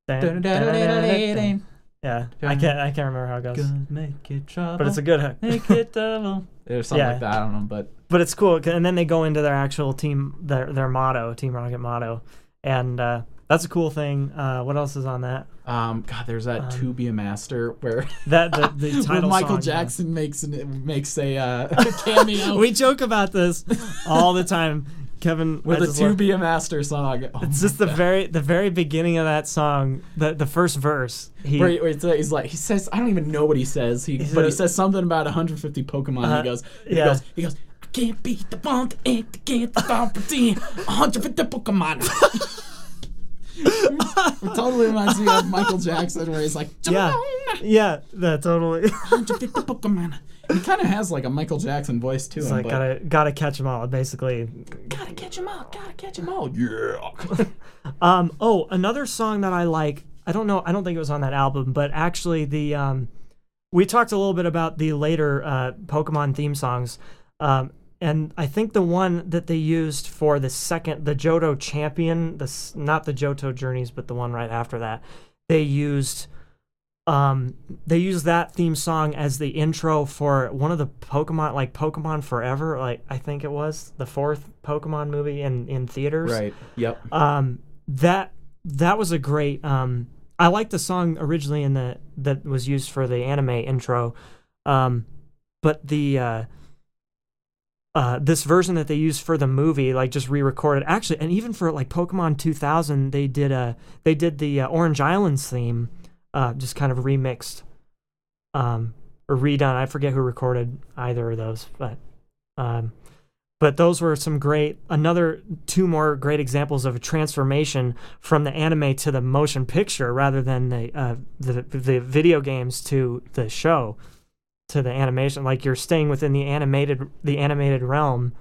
Speaker 1: dun, dun, dun, dun, dun. yeah. I can't I can't remember how it goes,
Speaker 2: make it trouble.
Speaker 1: but it's a good hook.
Speaker 2: make it double. Or something
Speaker 1: Yeah.
Speaker 2: like that. I don't know, but
Speaker 1: but it's cool and then they go into their actual team their their motto team rocket motto and uh that's a cool thing uh what else is on that
Speaker 2: um, God, there's that
Speaker 1: Um,
Speaker 2: "To Be a Master" where
Speaker 1: that the, the *laughs*
Speaker 2: where
Speaker 1: title
Speaker 2: Michael
Speaker 1: song, yeah.
Speaker 2: Jackson makes an, makes a uh, *laughs* cameo.
Speaker 1: we joke about this all the time Kevin *laughs*
Speaker 2: with
Speaker 1: I
Speaker 2: a
Speaker 1: just
Speaker 2: to be a master song. Oh
Speaker 1: It's just the very the very beginning of that song, the the first verse. He
Speaker 2: Where, he- where he's like, he says, I don't even know what he says. He,
Speaker 1: He
Speaker 2: but he
Speaker 1: says-
Speaker 2: something about 150 Pokemon.
Speaker 1: Uh,
Speaker 2: he goes, he
Speaker 1: yeah.
Speaker 2: goes, he goes, I can't beat the one that ain't the can't the bomb 150 Pokemon. It totally reminds me of Michael Jackson, where he's like,
Speaker 1: yeah, yeah, that totally.
Speaker 2: Pokemon. He kind of has like a Michael Jackson voice too.
Speaker 1: It's
Speaker 2: him,
Speaker 1: like gotta gotta catch them all. Basically,
Speaker 2: gotta catch him all, gotta catch him all. Yeah. *laughs*
Speaker 1: Um, oh, another song that I like. I don't know. I don't think it was on that album, but actually the um, we talked a little bit about the later uh, Pokemon theme songs, um, and I think the one that they used for the second, the Johto Champion, the s- not the Johto Journeys, but the one right after that, they used. Um, they used that theme song as the intro for one of the Pokemon, like Pokemon Forever, like I think it was the fourth Pokemon movie in in theaters
Speaker 2: right. Yep.
Speaker 1: um that that was a great um i liked the song originally in the that was used for the anime intro um but the uh uh, this version that they used for the movie, like just re-recorded, actually, and even for like Pokemon 2000, they did a they did the uh, Orange Islands theme, uh, just kind of remixed, um, or redone. I forget who recorded either of those, but um, but those were some great another two more great examples of a transformation from the anime to the motion picture rather than the uh, the the video games to the show to the animation like you're staying within the animated the animated realm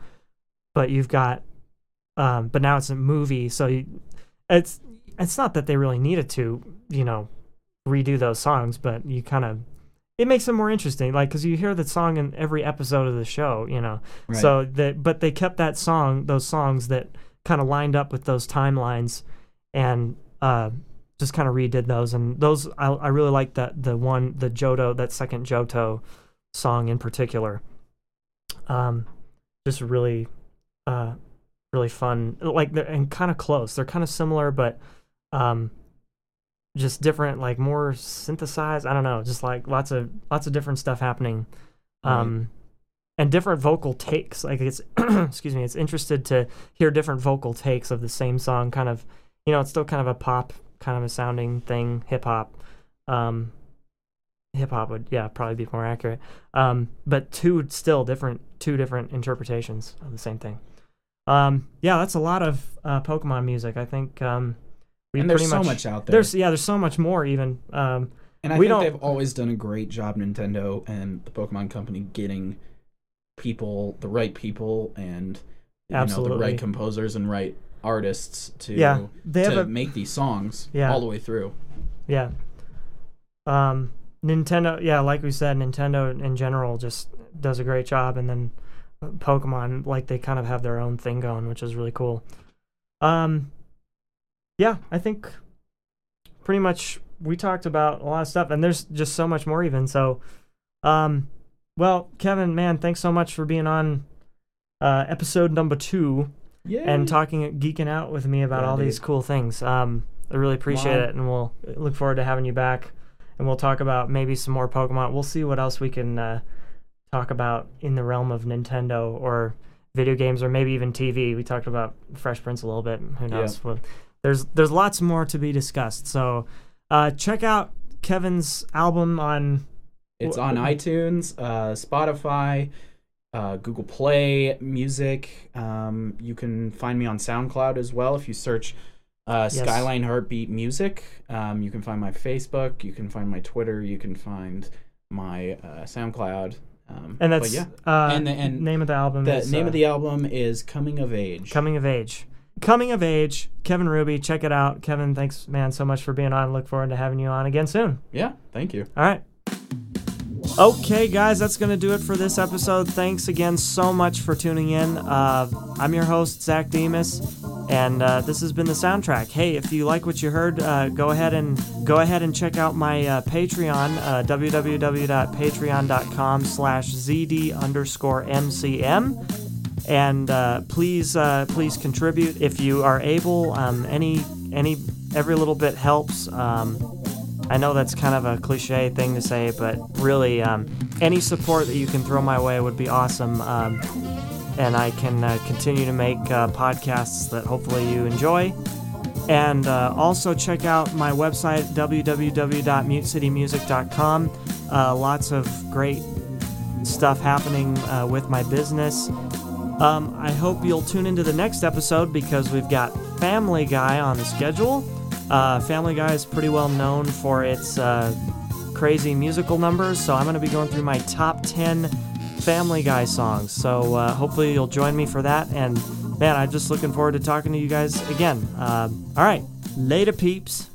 Speaker 1: but you've got um but now it's a movie so you, it's it's not that they really needed to you know redo those songs but you kind of it makes them more interesting like because you hear the song in every episode of the show you know
Speaker 2: Right.
Speaker 1: so that, but they kept that song, those songs that kind of lined up with those timelines, and uh, just kind of redid those. And those, I, I really like that the one, the Johto that second Johto song in particular. Um, just really, uh, really fun. Like they're and kind of close. They're kind of similar, but um, just different. Like more synthesized. I don't know. Just like lots of lots of different stuff happening.
Speaker 2: Right.
Speaker 1: Um, and different vocal takes. Like it's *clears throat* excuse me, it's interested to hear different vocal takes of the same song. Kind of, you know, it's still kind of a pop kind of a sounding thing, hip hop. Um, hip hop would yeah probably be more accurate. Um, but two still different, two different interpretations of the same thing. Um, yeah, that's a lot of uh, Pokemon music. I think um, we
Speaker 2: and there's so
Speaker 1: much,
Speaker 2: much out there.
Speaker 1: There's yeah, there's so much more even. Um,
Speaker 2: And I
Speaker 1: We
Speaker 2: think
Speaker 1: don't-
Speaker 2: they've always done a great job, Nintendo and the Pokemon Company, getting people, the right people, and you know, the right composers and right artists to
Speaker 1: Yeah, they have
Speaker 2: to
Speaker 1: a-
Speaker 2: make these songs
Speaker 1: Yeah.
Speaker 2: all the way through.
Speaker 1: Yeah. Um, Nintendo, yeah, like we said, Nintendo in general just does a great job, and then Pokemon, like they kind of have their own thing going, which is really cool. Um, yeah, I think pretty much we talked about a lot of stuff, and there's just so much more even. So, um, well, Kevin, man, thanks so much for being on uh, episode number two
Speaker 2: Yeah.
Speaker 1: and talking geeking out with me about
Speaker 2: Yeah,
Speaker 1: all
Speaker 2: dude.
Speaker 1: these cool things. Um, I really appreciate
Speaker 2: Wow.
Speaker 1: it, and we'll look forward to having you back. And we'll talk about maybe some more Pokemon. We'll see what else we can uh, talk about in the realm of Nintendo or video games, or maybe even TV. We talked about Fresh Prince a little bit. Who knows? Well, there's there's lots more to be discussed. So uh, check out Kevin's album on
Speaker 2: It's on iTunes, uh, Spotify, uh, Google Play Music. Um, you can find me on SoundCloud as well if you search uh,
Speaker 1: Yes.
Speaker 2: Skyline Heartbeat Music. Um, you can find my Facebook. You can find my Twitter. You can find my uh, SoundCloud. Um,
Speaker 1: and that's
Speaker 2: yeah,
Speaker 1: uh,
Speaker 2: And the- and
Speaker 1: name of the album.
Speaker 2: the
Speaker 1: is,
Speaker 2: name
Speaker 1: uh,
Speaker 2: of the album is Coming of Age.
Speaker 1: Coming of Age. Coming of Age, Kevin Ruby. Check it out. Kevin, thanks, man, so much for being on. Look forward to having you on again soon.
Speaker 2: yeah, thank you.
Speaker 1: All right. Okay, guys, that's going to do it for this episode. Thanks again so much for tuning in. Uh, I'm your host, Zack Demos, and uh, this has been the soundtrack. Hey, if you like what you heard, uh, go ahead and go ahead and check out my uh, Patreon, uh, www.patreon.com slash zd underscore mcm and uh, please uh, please contribute if you are able um, any any every little bit helps um, I know that's kind of a cliche thing to say but really um, any support that you can throw my way would be awesome um, and I can uh, continue to make uh, podcasts that hopefully you enjoy. And uh, also check out my website, www.mutecitymusic.com. Uh, lots of great stuff happening uh, with my business. Um, I hope you'll tune into the next episode because we've got Family Guy on the schedule. Uh, Family Guy is pretty well known for its uh, crazy musical numbers, so I'm going to be going through my top 10 Family Guy songs. So uh, hopefully you'll join me for that. And man, I'm just looking forward to talking to you guys again. Uh, all right, later, peeps.